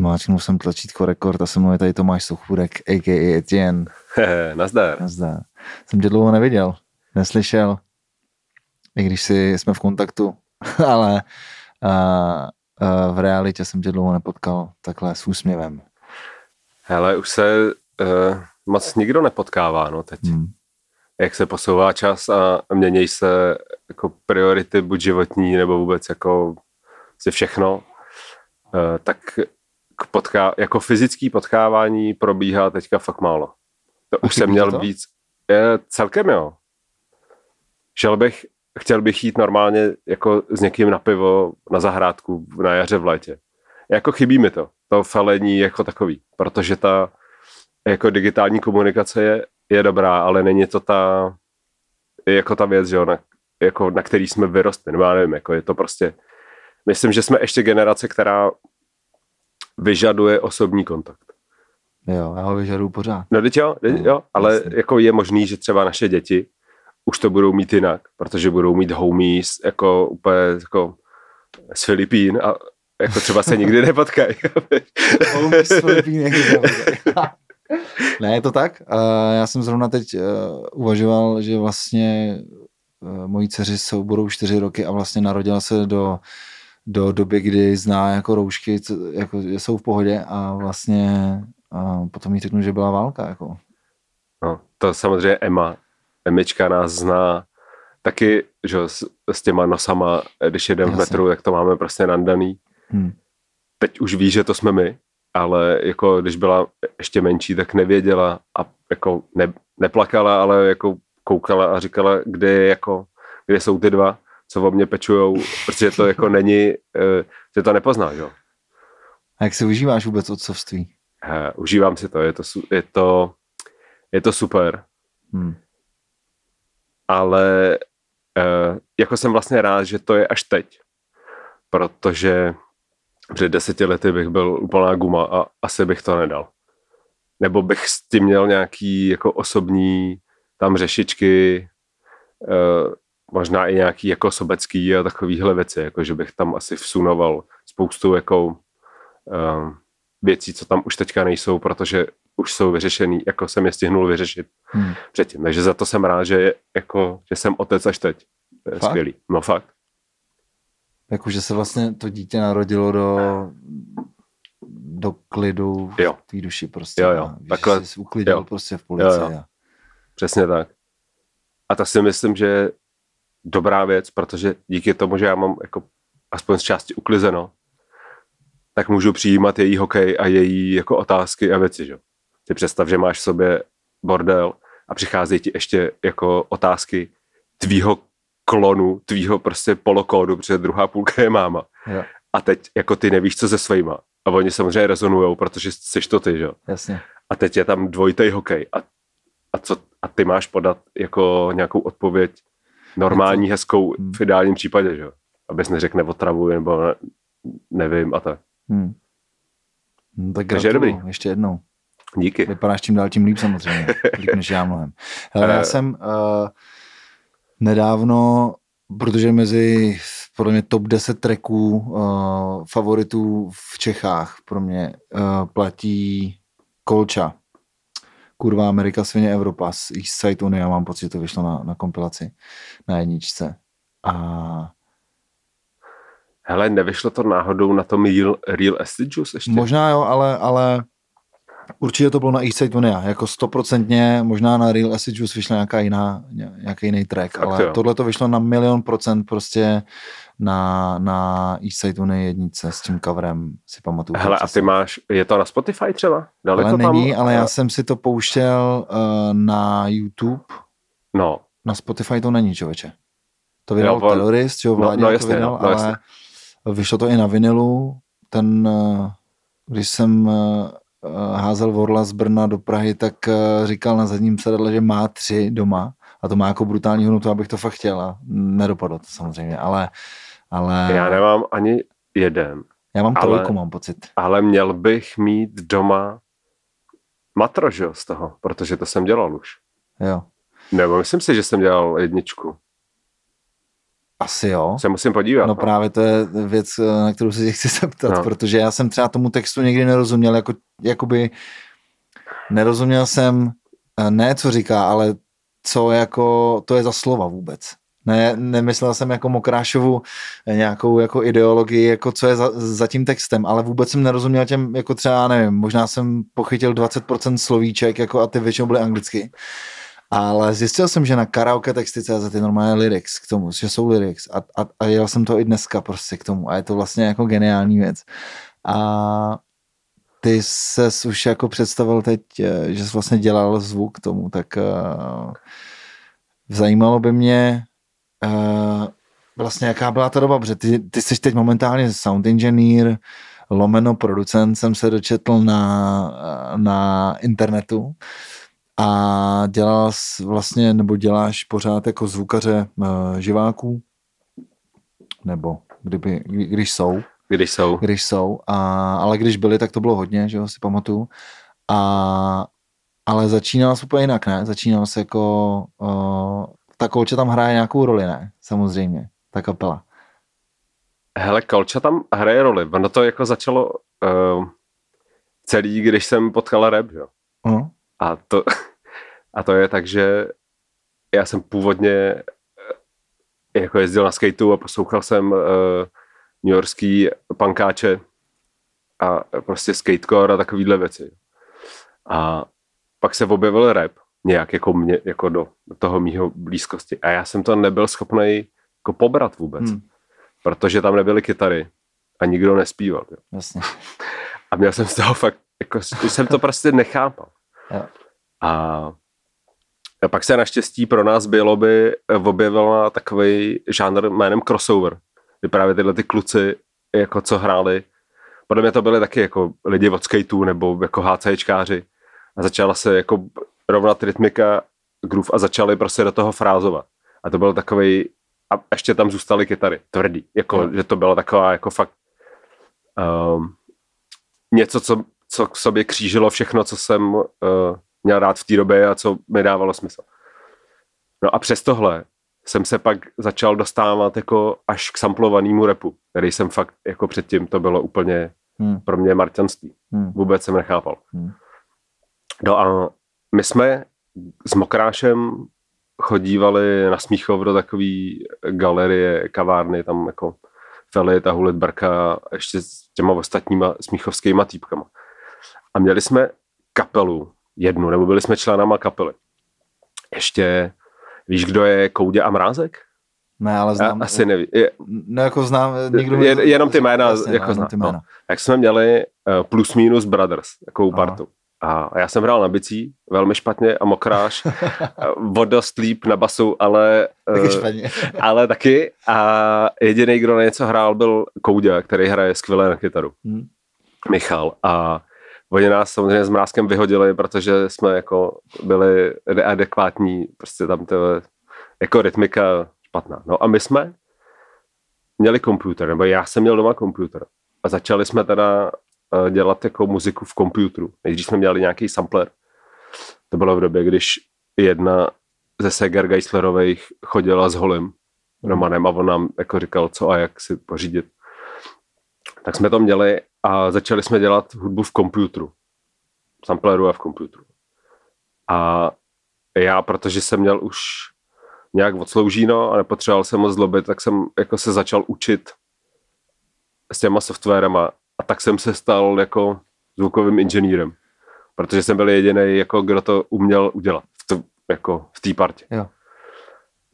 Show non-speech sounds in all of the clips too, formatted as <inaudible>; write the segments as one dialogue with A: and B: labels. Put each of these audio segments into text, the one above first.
A: Zmáčknul jsem tlačítko rekord a se mnou je tady Tomáš Suchůrek, a.k.a. Etienne. <laughs>
B: Nazdar.
A: Nazdar. Jsem tě dlouho neviděl, neslyšel, i když si, jsme v kontaktu, <laughs> ale a, a v realitě jsem tě dlouho nepotkal takhle s úsměvem.
B: Hele, už se uh, moc nikdo nepotkává, no teď. Hmm. Jak se posouvá čas a mění se jako priority, buď životní, nebo vůbec jako si všechno, uh, tak potká, jako fyzický potkávání probíhá teďka fakt málo. To už jsem měl to? víc. Je, celkem jo. Šel bych, chtěl bych jít normálně jako s někým na pivo na zahrádku na jaře v létě. Jako chybí mi to, to felení jako takový, protože ta jako digitální komunikace je, je dobrá, ale není to ta jako ta věc, že jo, na, jako na který jsme vyrostli, nebo já nevím, jako je to prostě, myslím, že jsme ještě generace, která vyžaduje osobní kontakt.
A: Jo, já ho vyžaduju pořád.
B: No teď jo, teď, no, jo ale jasný. jako je možný, že třeba naše děti už to budou mít jinak, protože budou mít homies jako úplně jako z Filipín a jako třeba se nikdy nepotkají. <laughs>
A: homies z Filipín <laughs> Ne, je to tak. Já jsem zrovna teď uh, uvažoval, že vlastně uh, mojí dceři jsou, budou čtyři roky a vlastně narodila se do do doby, kdy zná jako roušky, co, jako jsou v pohodě a vlastně a potom jí řeknu, že byla válka. Jako.
B: No, to samozřejmě Emma, Emička nás zná taky, že s, s těma nosama, když jedeme v metru, tak to máme prostě nandaný. Hmm. Teď už ví, že to jsme my, ale jako když byla ještě menší, tak nevěděla a jako ne, neplakala, ale jako koukala a říkala, kde, jako, kde jsou ty dva co o mě pečujou, protože to jako není, uh, že to nepozná, jo.
A: A jak si užíváš vůbec otcovství?
B: Uh, užívám si to, je to, je to, je to super. Hmm. Ale uh, jako jsem vlastně rád, že to je až teď, protože před deseti lety bych byl úplná guma a asi bych to nedal. Nebo bych s tím měl nějaký jako osobní tam řešičky, uh, možná i nějaký jako sobecký a takovýhle věci, jako že bych tam asi vsunoval spoustu jako um, věcí, co tam už teďka nejsou, protože už jsou vyřešený, jako jsem je stihnul vyřešit hmm. předtím. Takže za to jsem rád, že, je, jako, že jsem otec až teď. To je fakt? skvělý. No fakt.
A: Jako, že se vlastně to dítě narodilo do, do klidu v té duši prostě.
B: Jo, jo.
A: Takhle, jsi uklidil jo. prostě v policii. Jo, jo.
B: Přesně tak. A to si myslím, že dobrá věc, protože díky tomu, že já mám jako aspoň z části uklizeno, tak můžu přijímat její hokej a její jako otázky a věci, že? Ty představ, že máš v sobě bordel a přicházejí ti ještě jako otázky tvýho klonu, tvýho prostě polokódu, protože druhá půlka je máma. Jo. A teď jako ty nevíš, co se svýma. A oni samozřejmě rezonujou, protože jsi to ty, že?
A: Jasně.
B: A teď je tam dvojitý hokej. A, a, co, a ty máš podat jako nějakou odpověď normální, to... hezkou hmm. v ideálním případě, že jo. Abys neřekl neotravuji nebo ne, nevím a tak. Hmm.
A: No, tak Takže dobrý. ještě jednou.
B: Díky.
A: Vypadáš tím dál tím líp samozřejmě. <laughs> líp než já mnohem. Hele, já eh. jsem uh, nedávno, protože mezi podle mě top 10 tracků uh, favoritů v Čechách pro mě uh, platí Kolča kurva Amerika, svině Evropa z East Side Unia, mám pocit, že to vyšlo na, na kompilaci, na jedničce. A
B: Hele, nevyšlo to náhodou na tom Real, Real Acid Juice ještě?
A: Možná jo, ale, ale určitě to bylo na East Side Unia, jako stoprocentně, možná na Real Acid Juice vyšla nějaká jiná, nějaký jiný track, Fakt ale tohle to vyšlo na milion procent prostě na, na East Side Unie jednice s tím coverem, si pamatuju.
B: Hele, a ty máš, je to na Spotify třeba?
A: Daleko ale není, tam? ale já jsem si to pouštěl uh, na YouTube.
B: No.
A: Na Spotify to není, člověče. To vydal jo, Terrorist, jo, Vládě no, no, jasně, to vydal, no, ale jasně. vyšlo to i na vinilu. Ten, uh, když jsem uh, házel Vorla z Brna do Prahy, tak uh, říkal na zadním sedadle, že má tři doma a to má jako brutální hodnotu, abych to fakt chtěl a nedopadlo to samozřejmě, ale uh, ale...
B: Já nemám ani jeden.
A: Já mám trojku, ale, mám pocit.
B: Ale měl bych mít doma matro, že jo, z toho, protože to jsem dělal už.
A: Jo.
B: Nebo myslím si, že jsem dělal jedničku.
A: Asi jo.
B: Se musím podívat.
A: No, no právě to je věc, na kterou se chci zeptat, no. protože já jsem třeba tomu textu někdy nerozuměl, jako, jakoby nerozuměl jsem eh, ne, co říká, ale co jako, to je za slova vůbec. Ne, nemyslel jsem jako Mokrášovu nějakou jako ideologii, jako co je za, za tím textem, ale vůbec jsem nerozuměl těm, jako třeba, nevím, možná jsem pochytil 20% slovíček, jako a ty většinou byly anglicky. Ale zjistil jsem, že na karaoke texty CZ je normálně lyrics k tomu, že jsou lyrics a, a, a jel jsem to i dneska prostě k tomu a je to vlastně jako geniální věc. A ty se už jako představil teď, eh, že jsi vlastně dělal zvuk k tomu, tak uh, zajímalo by mě uh, vlastně jaká byla ta doba, protože ty, ty jsi teď momentálně sound engineer, lomeno producent jsem se dočetl na, na internetu a dělal vlastně, nebo děláš pořád jako zvukaře uh, živáků, nebo kdyby, když jsou.
B: Když jsou.
A: Když jsou, a, ale když byli, tak to bylo hodně, že jo, si pamatuju. A, ale začínal se úplně jinak, ne? Začínal se jako, uh, ta kolče tam hraje nějakou roli, ne? Samozřejmě, ta kapela.
B: Hele, kolča tam hraje roli. Ono to jako začalo uh, celý, když jsem potkal rap, jo. Uh. A to, <laughs> a to je tak, že já jsem původně eh, jako jezdil na skateu a poslouchal jsem uh, Yorkský pankáče a prostě skatecore a takovýhle věci. A pak se objevil rap nějak jako, mě, jako do, toho mýho blízkosti. A já jsem to nebyl schopný jako pobrat vůbec. Hmm. Protože tam nebyly kytary a nikdo nespíval. Jo.
A: Jasně.
B: A měl jsem z toho fakt, jako, jsem to prostě nechápal. <laughs>
A: Jo.
B: A a pak se naštěstí pro nás bylo by objevila takový žánr jménem crossover, kdy právě tyhle ty kluci, jako co hráli, podle mě to byly taky jako lidi od skateu nebo jako HCčkáři a začala se jako rovnat rytmika, groove a začali prostě do toho frázovat. A to byl takový a ještě tam zůstaly kytary, tvrdý, jako, no. že to bylo taková jako fakt um, něco, co, co k sobě křížilo všechno, co jsem uh, měl rád v té době a co mi dávalo smysl. No a přes tohle jsem se pak začal dostávat jako až k samplovanému repu, který jsem fakt jako předtím, to bylo úplně hmm. pro mě marťanství. Hmm. Vůbec jsem nechápal. Hmm. No a my jsme s Mokrášem chodívali na Smíchov do takové galerie, kavárny, tam jako Felit a Hulit Brka ještě s těma ostatníma smíchovskýma týpkama. A měli jsme kapelu, jednu, nebo byli jsme členama kapely. Ještě, víš, kdo je Koudě a Mrázek?
A: Ne, ale znám.
B: Já asi neví. Je,
A: no, jako znám, nikdo
B: je, jenom ty jména, vlastně, jako znám. Ty jména. No. Tak jsme měli uh, plus minus Brothers, takovou partu. A já jsem hrál na bicí, velmi špatně a mokráš, <laughs> vodost líp na basu, ale,
A: taky špatně. <laughs>
B: ale taky. A jediný, kdo na něco hrál, byl Koudě, který hraje skvěle na kytaru. Hmm. Michal. A Oni nás samozřejmě s mrázkem vyhodili, protože jsme jako byli neadekvátní, prostě tam to jako rytmika špatná. No a my jsme měli počítač, nebo já jsem měl doma počítač. A začali jsme teda dělat jako muziku v počítači. Nejdřív jsme měli nějaký sampler. To bylo v době, když jedna ze Seger Geislerových chodila s Holem Romanem a on nám jako říkal, co a jak si pořídit. Tak jsme to měli a začali jsme dělat hudbu v počítači. Sampleru a v počítači. A já, protože jsem měl už nějak odsloužíno a nepotřeboval jsem moc zlobit, tak jsem jako se začal učit s těma softwarama a tak jsem se stal jako zvukovým inženýrem, protože jsem byl jediný, jako kdo to uměl udělat v, to, jako v té partě.
A: Jo.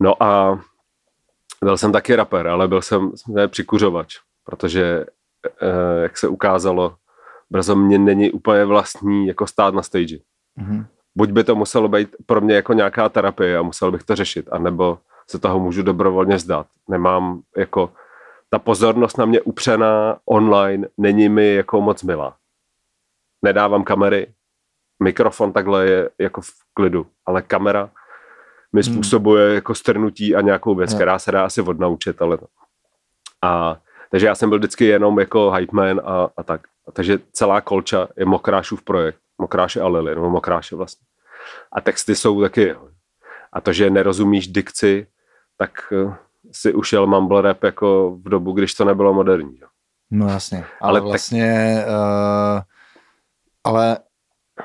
B: No a byl jsem taky rapper, ale byl jsem ne, přikuřovač, protože eh, jak se ukázalo, brzo mě není úplně vlastní jako stát na stage. Mm-hmm. Buď by to muselo být pro mě jako nějaká terapie a musel bych to řešit, anebo se toho můžu dobrovolně vzdát. Nemám jako, ta pozornost na mě upřená online není mi jako moc milá. Nedávám kamery, mikrofon takhle je jako v klidu, ale kamera mi hmm. způsobuje jako strnutí a nějakou věc, yeah. která se dá asi odnaučit, ale a takže já jsem byl vždycky jenom jako hype man a, a tak. A takže celá kolča je Mokrášův projekt. Mokráše a Lily, nebo Mokráše vlastně. A texty jsou taky. A to, že nerozumíš dikci, tak eh, si ušel mumble rap jako v dobu, když to nebylo moderní. Jo.
A: No jasně, ale, ale vlastně, tak... uh, ale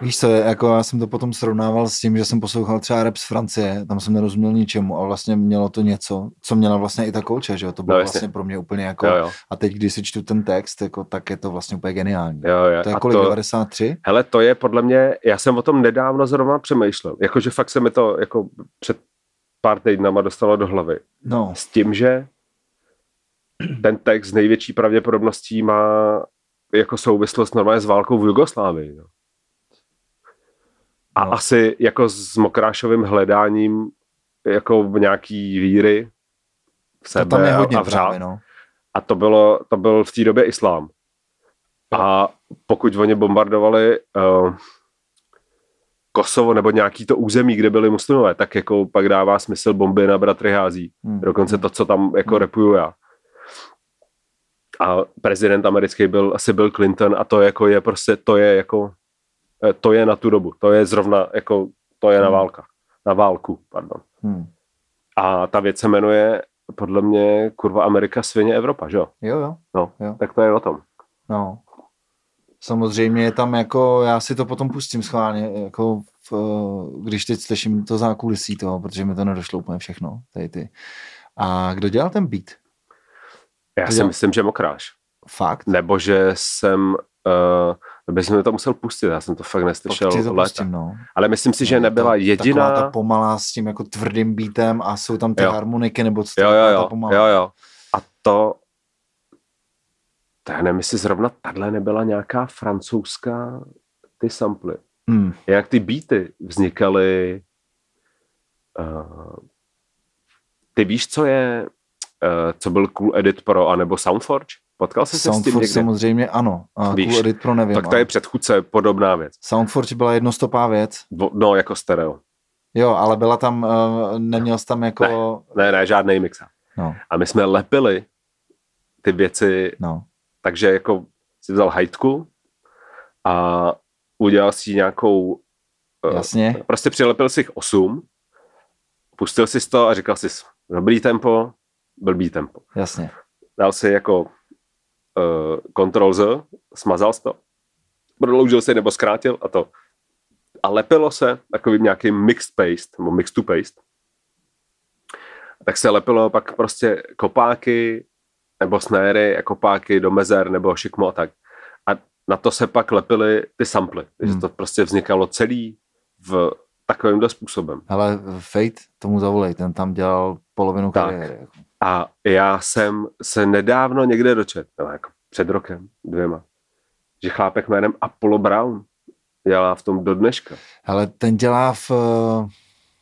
A: Víš co, jako já jsem to potom srovnával s tím, že jsem poslouchal třeba rap z Francie, tam jsem nerozuměl ničemu a vlastně mělo to něco, co měla vlastně i ta kouče, že jo, to bylo no, vlastně pro mě úplně jako, jo, jo. a teď když si čtu ten text, jako, tak je to vlastně úplně geniální.
B: Jo, jo.
A: To je kolik, to, 93?
B: Hele, to je podle mě, já jsem o tom nedávno zrovna přemýšlel, jakože fakt se mi to jako před pár týdnama dostalo do hlavy.
A: No.
B: S tím, že ten text z největší pravděpodobností má jako souvislost normálně s válkou v Jugoslávii. Jo. A no. asi jako s Mokrášovým hledáním jako v nějaký víry v sebe to tam je hodně a v právě, no. A to, bylo, to byl v té době islám. A pokud oni bombardovali uh, Kosovo nebo nějaký to území, kde byli muslimové, tak jako pak dává smysl bomby na bratry hází. Hmm. Dokonce to, co tam jako hmm. repuju já. A prezident americký byl asi Bill Clinton a to jako je prostě, to je jako Eh, to je na tu dobu. To je zrovna, jako, to je hmm. na válka. Na válku, pardon. Hmm. A ta věc se jmenuje podle mě kurva Amerika, svině Evropa, že jo?
A: Jo, jo.
B: No,
A: jo.
B: tak to je o tom.
A: No. Samozřejmě je tam jako, já si to potom pustím schválně, jako v, když teď slyším to zákulisí toho, protože mi to nedošlo úplně všechno, tady ty. A kdo dělal ten beat?
B: Já to si dělal... myslím, že Mokráš.
A: Fakt?
B: Nebo že jsem uh, bych mi to musel pustit, já jsem to fakt neslyšel to pustím, no. Ale myslím si, že nebyla
A: to,
B: jediná...
A: Taková ta pomalá s tím jako tvrdým beatem a jsou tam ty jo. harmoniky, nebo co
B: jo, jo, jo, ta pomalá. Jo, jo. A to... Já nevím, jestli zrovna tahle nebyla nějaká francouzská ty samply. Hmm. Jak ty beaty vznikaly... Uh, ty víš, co je... Uh, co byl Cool Edit Pro anebo Soundforge? Potkal jsi se s tím někde?
A: samozřejmě ano. A Víš, Cool Edit Pro nevím.
B: Tak to je předchůdce podobná věc.
A: Soundforge byla jednostopá věc.
B: No, jako stereo.
A: Jo, ale byla tam, uh, neměl jsi tam jako...
B: Ne, ne, ne žádný mixer.
A: No.
B: A my jsme lepili ty věci,
A: no.
B: Takže jako si vzal hajtku a udělal si nějakou...
A: Uh, Jasně.
B: Prostě přilepil si jich osm, pustil si to a říkal si dobrý tempo, blbý tempo.
A: Jasně.
B: Dal si jako uh, Ctrl Z, smazal to, prodloužil se nebo zkrátil a to. A lepilo se takovým nějakým mixed paste, nebo mixed to paste. Tak se lepilo pak prostě kopáky, nebo snéry, a kopáky do mezer, nebo šikmo a tak. A na to se pak lepily ty samply. Hmm. to prostě vznikalo celý v takovýmhle způsobem.
A: Ale Fate, tomu zavolej, ten tam dělal polovinu tak. kariéry. Jako.
B: A já jsem se nedávno někde dočet, no, jako před rokem, dvěma, že chlápek jménem Apollo Brown dělá v tom do dneška.
A: Ale ten dělá v...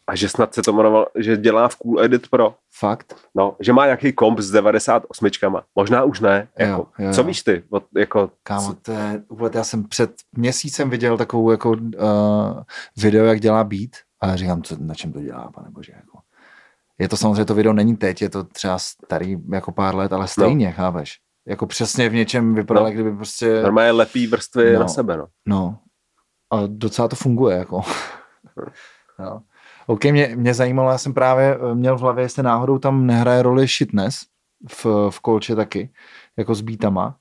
B: A že snad se to jmenoval, že dělá v Cool Edit Pro.
A: Fakt?
B: No, že má nějaký komp s 98. Možná už ne. Jako, jo, jo, co víš ty? Od, jako,
A: Kámo, to je, já jsem před měsícem viděl takovou jako uh, video, jak dělá beat a říkám, co, na čem to dělá, pane bože. Jako. Je to samozřejmě, to video není teď, je to třeba starý jako pár let, ale stejně, no. chápeš? Jako přesně v něčem vypadalo, no. kdyby prostě...
B: Normálně lepí vrstvy no, na sebe, no.
A: No. A docela to funguje, jako. no. OK, mě, mě zajímalo, já jsem právě eh, měl v hlavě, jestli náhodou tam nehraje roli shitness v, v kolče taky, jako s beatama.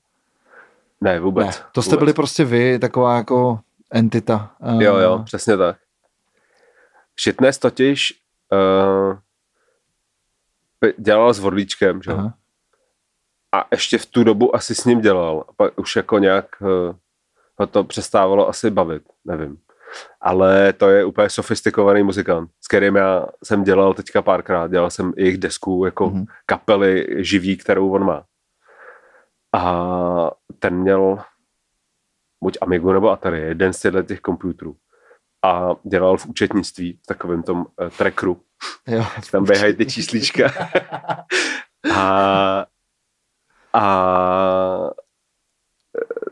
B: Ne, vůbec. Ne,
A: to jste
B: vůbec.
A: byli prostě vy, taková jako entita.
B: Jo, jo, přesně tak. Shitness totiž uh, dělal s Vodlíčkem, že? Aha. A ještě v tu dobu asi s ním dělal. A pak už jako nějak uh, ho to přestávalo asi bavit, nevím. Ale to je úplně sofistikovaný muzikant, s kterým já jsem dělal teďka párkrát. Dělal jsem jejich desku jako mm-hmm. kapely živý, kterou on má. A ten měl buď Amigu nebo Atari, jeden z těchto těch počítačů. A dělal v účetnictví, v takovém tom uh, trackeru,
A: Jo,
B: Tam běhají ty číslička. <laughs> a, a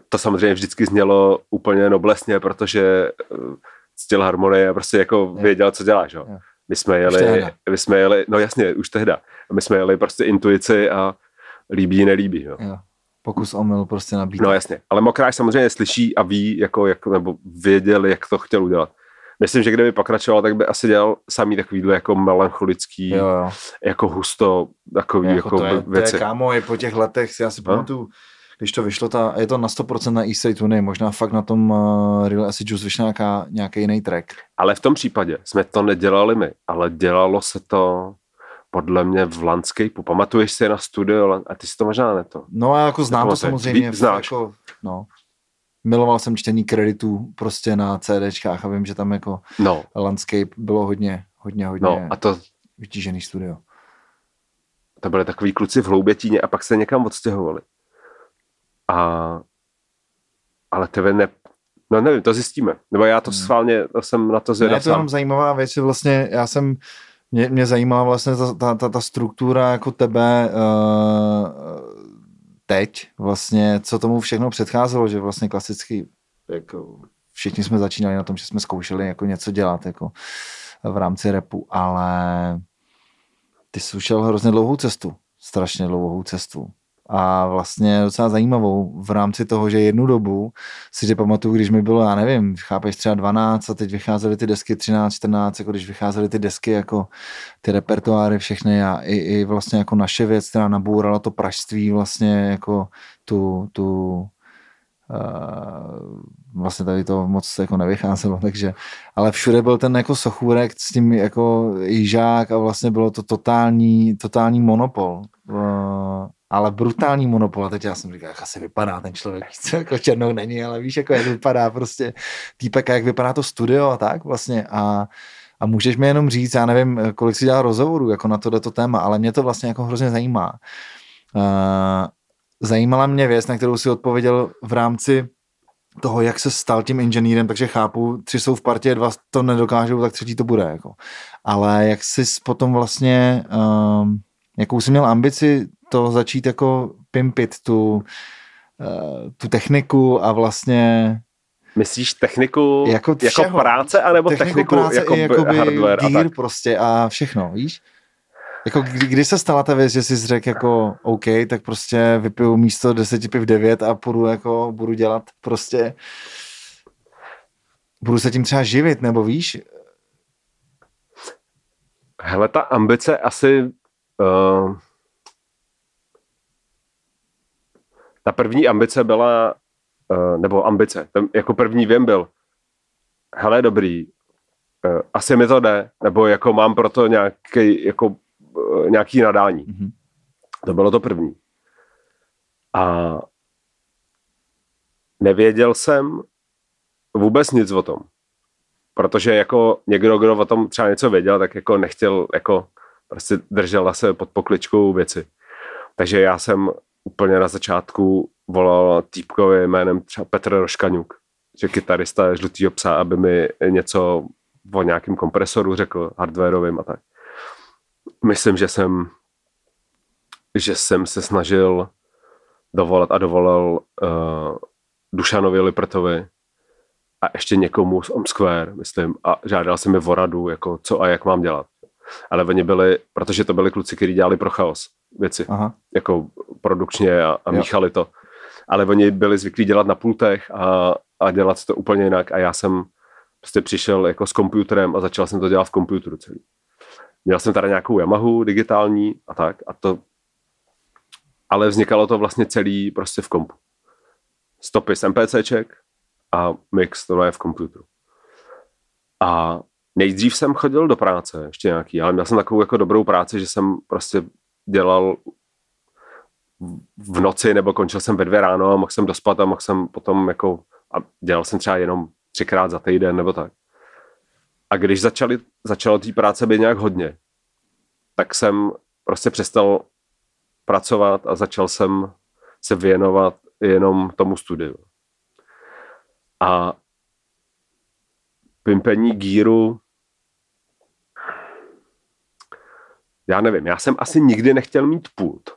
B: to samozřejmě vždycky znělo úplně noblesně, protože ctil harmonie a prostě jako věděl, co děláš. Jo. My jsme jeli, my jsme jeli, no jasně, už tehda. My jsme jeli prostě intuici a líbí, nelíbí. Jo.
A: Jo. Pokus omyl prostě nabít.
B: No jasně, ale Mokráš samozřejmě slyší a ví, jako, jak, nebo věděl, jak to chtěl udělat. Myslím, že kdyby pokračoval, tak by asi dělal samý takovýhle jako melancholický,
A: jo, jo.
B: jako husto, takový jako, jako to
A: je,
B: věci.
A: To je kámo, je po těch letech, si pamatuju, když to vyšlo, ta, je to na 100% na East Side Tuny, možná fakt na tom uh, Real Acid Juice vyšel nějaká, nějaký jiný track.
B: Ale v tom případě jsme to nedělali my, ale dělalo se to podle mě v Landscapeu. Pamatuješ si na studio a ty si to možná ne to.
A: No a jako znám to samozřejmě. Znáš. Jako, no. Miloval jsem čtení kreditů prostě na CDčkách a vím, že tam jako no. Landscape bylo hodně, hodně, hodně no, a to, vytížený studio.
B: To byly takový kluci v Hloubětíně a pak se někam odstěhovali. A ale tebe ne, no nevím, to zjistíme. Nebo já to hmm. sválně, to jsem na to zvědav. Ne,
A: je to jenom zajímavá věc, že vlastně já jsem mě, mě zajímala vlastně ta, ta, ta, ta struktura jako tebe uh, teď, vlastně, co tomu všechno předcházelo, že vlastně klasicky jako všichni jsme začínali na tom, že jsme zkoušeli jako něco dělat jako v rámci repu, ale ty jsi ušel hrozně dlouhou cestu, strašně dlouhou cestu a vlastně docela zajímavou v rámci toho, že jednu dobu si tě pamatuju, když mi bylo, já nevím, chápeš třeba 12 a teď vycházely ty desky 13, 14, jako když vycházely ty desky jako ty repertoáry všechny a i, i vlastně jako naše věc, která nabourala to pražství vlastně jako tu, tu Uh, vlastně tady to moc jako nevycházelo, <laughs> takže, ale všude byl ten jako sochůrek s tím jako jížák a vlastně bylo to totální, totální monopol. Ale brutální monopol. A teď já jsem říkal, jak asi vypadá ten člověk, <laughs> co jako černou není, ale víš, jako jak vypadá prostě týpek, jak vypadá to studio a tak vlastně. A, a můžeš mi jenom říct, já nevím, kolik si dělal rozhovorů jako na tohleto téma, ale mě to vlastně jako hrozně zajímá. Uh, zajímala mě věc, na kterou si odpověděl v rámci toho, jak se stal tím inženýrem, takže chápu, tři jsou v partě, dva to nedokážou, tak třetí to bude. Jako. Ale jak jsi potom vlastně, um, jakou jsi měl ambici to začít jako pimpit tu, uh, tu techniku a vlastně
B: Myslíš techniku jako, jako práce, anebo techniku, techniku práce jako hardware?
A: Gear a tak? prostě a všechno, víš? Jako kdy, kdy se stala ta věc, že jsi řekl jako OK, tak prostě vypiju místo deseti piv devět a půjdu jako, budu dělat prostě budu se tím třeba živit, nebo víš?
B: Hele, ta ambice asi uh, ta první ambice byla, uh, nebo ambice, ten jako první věm byl, hele, dobrý, uh, asi mi to jde, nebo jako mám pro to nějaký, jako, uh, nějaký nadání. Mm-hmm. To bylo to první. A nevěděl jsem vůbec nic o tom. Protože jako někdo, kdo o tom třeba něco věděl, tak jako nechtěl, jako prostě držel se pod pokličkou věci. Takže já jsem úplně na začátku volal týpkovi jménem třeba Petr Roškaňuk, že kytarista žlutýho psa, aby mi něco o nějakém kompresoru řekl, hardwareovým a tak. Myslím, že jsem že jsem se snažil dovolat a dovolal uh, Dušanovi Liprtovi a ještě někomu z Omsquare, myslím, a žádal jsem mi o radu, jako co a jak mám dělat. Ale oni byli, protože to byli kluci, kteří dělali pro chaos věci, Aha. jako produkčně a, a míchali to. Ale oni byli zvyklí dělat na pultech a, a dělat to úplně jinak a já jsem prostě přišel jako s počítačem a začal jsem to dělat v počítači celý. Měl jsem tady nějakou Yamahu digitální a tak a to ale vznikalo to vlastně celý prostě v kompu. Stopy z MPCček a mix to je v počítači. A nejdřív jsem chodil do práce, ještě nějaký, ale měl jsem takovou jako dobrou práci, že jsem prostě dělal v noci nebo končil jsem ve dvě ráno a mohl jsem dospat a mohl jsem potom jako a dělal jsem třeba jenom třikrát za týden nebo tak. A když začali, začalo té práce být nějak hodně, tak jsem prostě přestal pracovat a začal jsem se věnovat jenom tomu studiu. A pimpení gíru já nevím, já jsem asi nikdy nechtěl mít pult.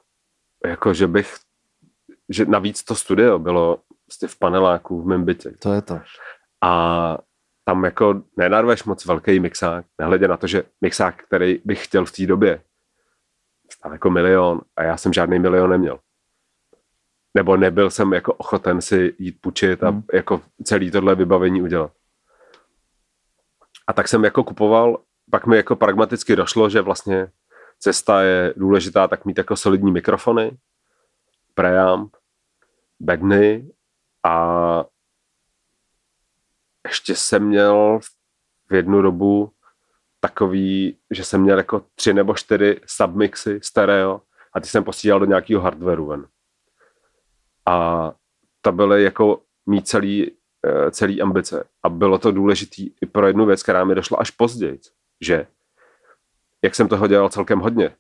B: Jako, že bych, že navíc to studio bylo prostě v paneláku v mém bytě.
A: To je to.
B: A tam jako nenarveš moc velký mixák, nehledě na to, že mixák, který bych chtěl v té době, stál jako milion a já jsem žádný milion neměl. Nebo nebyl jsem jako ochoten si jít půjčit a hmm. jako celý tohle vybavení udělat. A tak jsem jako kupoval, pak mi jako pragmaticky došlo, že vlastně cesta je důležitá, tak mít jako solidní mikrofony, preamp, bagny a ještě jsem měl v jednu dobu takový, že jsem měl jako tři nebo čtyři submixy stereo a ty jsem posílal do nějakého hardwareu ven. A to byly jako mít celý, eh, celý ambice. A bylo to důležité i pro jednu věc, která mi došla až později, že jak jsem toho dělal celkem hodně,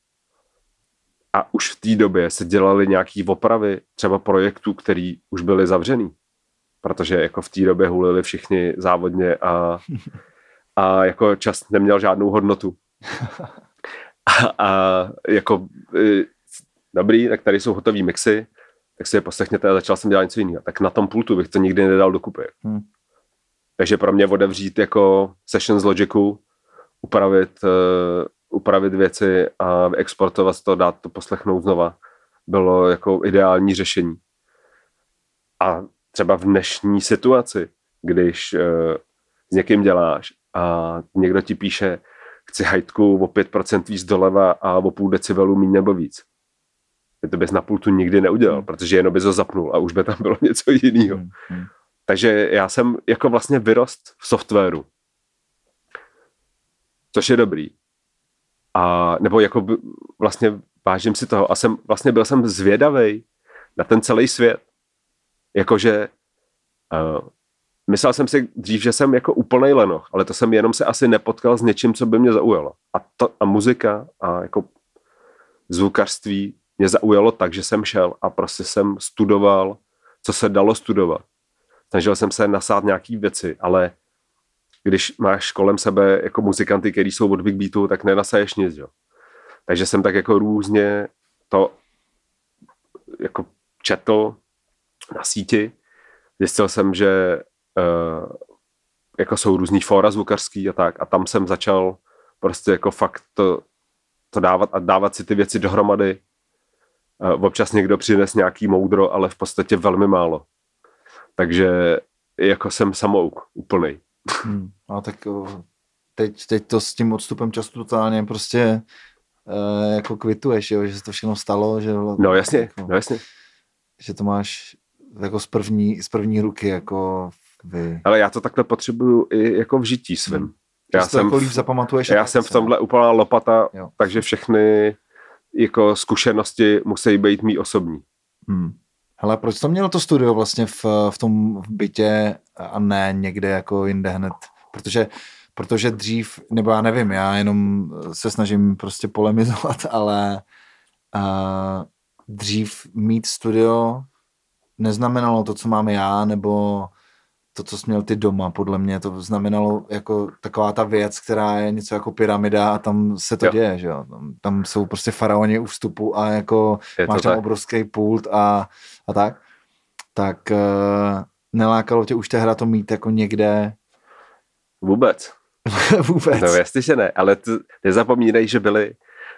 B: a už v té době se dělaly nějaké opravy třeba projektů, který už byly zavřený. Protože jako v té době hulili všichni závodně a, a jako čas neměl žádnou hodnotu. A, a jako e, dobrý, tak tady jsou hotové mixy, tak si je poslechněte a začal jsem dělat něco jiného. Tak na tom pultu bych to nikdy nedal dokupy. Hmm. Takže pro mě otevřít jako session z Logicu, upravit, uh, upravit věci a exportovat to, dát to poslechnout znova, bylo jako ideální řešení. A třeba v dnešní situaci, když uh, s někým děláš a někdo ti píše, chci hajtku o 5% víc doleva a o půl decibelu méně nebo víc. Ty to bys na pultu nikdy neudělal, hmm. protože jenom bys ho zapnul a už by tam bylo něco jiného. Hmm. Hmm. Takže já jsem jako vlastně vyrost v softwaru. Což je dobrý. A nebo jako vlastně vážím si toho a jsem, vlastně byl jsem zvědavý na ten celý svět. Jakože uh, myslel jsem si dřív, že jsem jako úplný lenoch, ale to jsem jenom se asi nepotkal s něčím, co by mě zaujalo. A, to, a muzika a jako zvukařství mě zaujalo tak, že jsem šel a prostě jsem studoval, co se dalo studovat. Snažil jsem se nasát nějaký věci, ale když máš kolem sebe jako muzikanty, který jsou od Big Beatu, tak nenasaješ nic, jo. Takže jsem tak jako různě to jako četl na síti. Zjistil jsem, že uh, jako jsou různý fóra zvukařský a tak a tam jsem začal prostě jako fakt to, to dávat a dávat si ty věci dohromady. Uh, občas někdo přines nějaký moudro, ale v podstatě velmi málo. Takže jako jsem samouk úplný.
A: Hmm. A tak teď, teď to s tím odstupem času totálně prostě uh, jako kvituješ, jo? že se to všechno stalo. Že,
B: no jasně, jako, no jasně.
A: Že to máš jako z první, z první ruky, jako vy.
B: Ale já to takhle potřebuju i jako v žití svým. Hmm.
A: Já jsem, jako líp zapamatuješ.
B: Já jsem v tomhle úplná lopata, jo. takže všechny jako zkušenosti musí být mý osobní.
A: Hmm. Hele, proč to mělo to studio vlastně v, v tom bytě a ne někde jako jinde hned? Protože, protože dřív, nebo já nevím, já jenom se snažím prostě polemizovat, <laughs> ale uh, dřív mít studio neznamenalo to, co mám já, nebo to, co jsi měl ty doma, podle mě to znamenalo jako taková ta věc, která je něco jako pyramida a tam se to jo. děje, že jo. Tam, tam jsou prostě faraoni u vstupu a jako je máš tam tak. obrovský pult a, a tak. Tak uh, nelákalo tě už ta hra to mít jako někde?
B: Vůbec. <laughs>
A: Vůbec.
B: No jasně, že ne, ale ty nezapomínej, že byly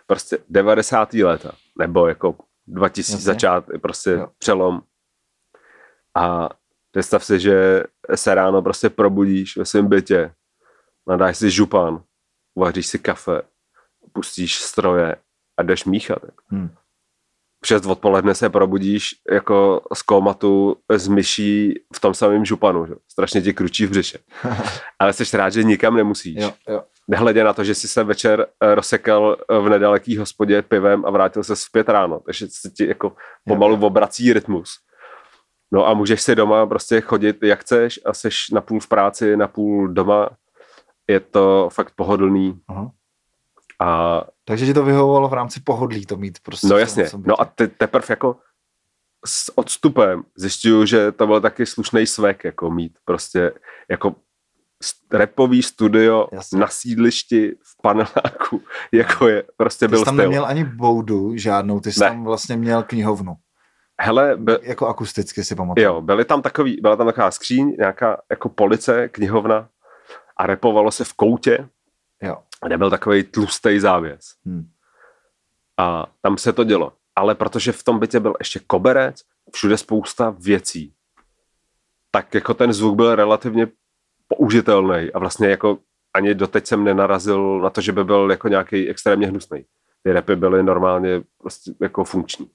B: prostě 90. léta, nebo jako 2000 Jasně. začát, prostě jo. přelom. A Představ si, že se ráno prostě probudíš ve svém bytě, nadáš si župan, uvaříš si kafe, pustíš stroje a jdeš míchat. Hmm. V 6 odpoledne se probudíš jako z komatu z myší v tom samém županu. Že? Strašně ti kručí v břiše. <laughs> Ale jsi rád, že nikam nemusíš.
A: Jo, jo.
B: Nehledě na to, že jsi se večer eh, rozsekal eh, v nedaleký hospodě pivem a vrátil se v pět ráno. Takže se ti jako pomalu jo, obrací rytmus. No a můžeš si doma prostě chodit, jak chceš a jsi na půl v práci, na půl doma. Je to fakt pohodlný. Aha. A...
A: Takže ti to vyhovovalo v rámci pohodlí to mít prostě.
B: No jasně. No a te, teprve jako s odstupem zjišťuju, že to byl taky slušný svek, jako mít prostě jako repový studio Jasně. na sídlišti v paneláku, <laughs> jako je, prostě ty byl
A: jsi tam styl. neměl ani boudu žádnou, ty jsi ne. tam vlastně měl knihovnu.
B: Hele,
A: by, jako akusticky si pamatuju.
B: Jo, byly tam takový, byla tam taková skříň, nějaká jako police, knihovna a repovalo se v koutě,
A: jo.
B: kde byl takový tlustý závěs. Hmm. A tam se to dělo. Ale protože v tom bytě byl ještě koberec, všude spousta věcí, tak jako ten zvuk byl relativně použitelný a vlastně jako ani doteď jsem nenarazil na to, že by byl jako nějaký extrémně hnusný. Ty repy byly normálně prostě jako funkční.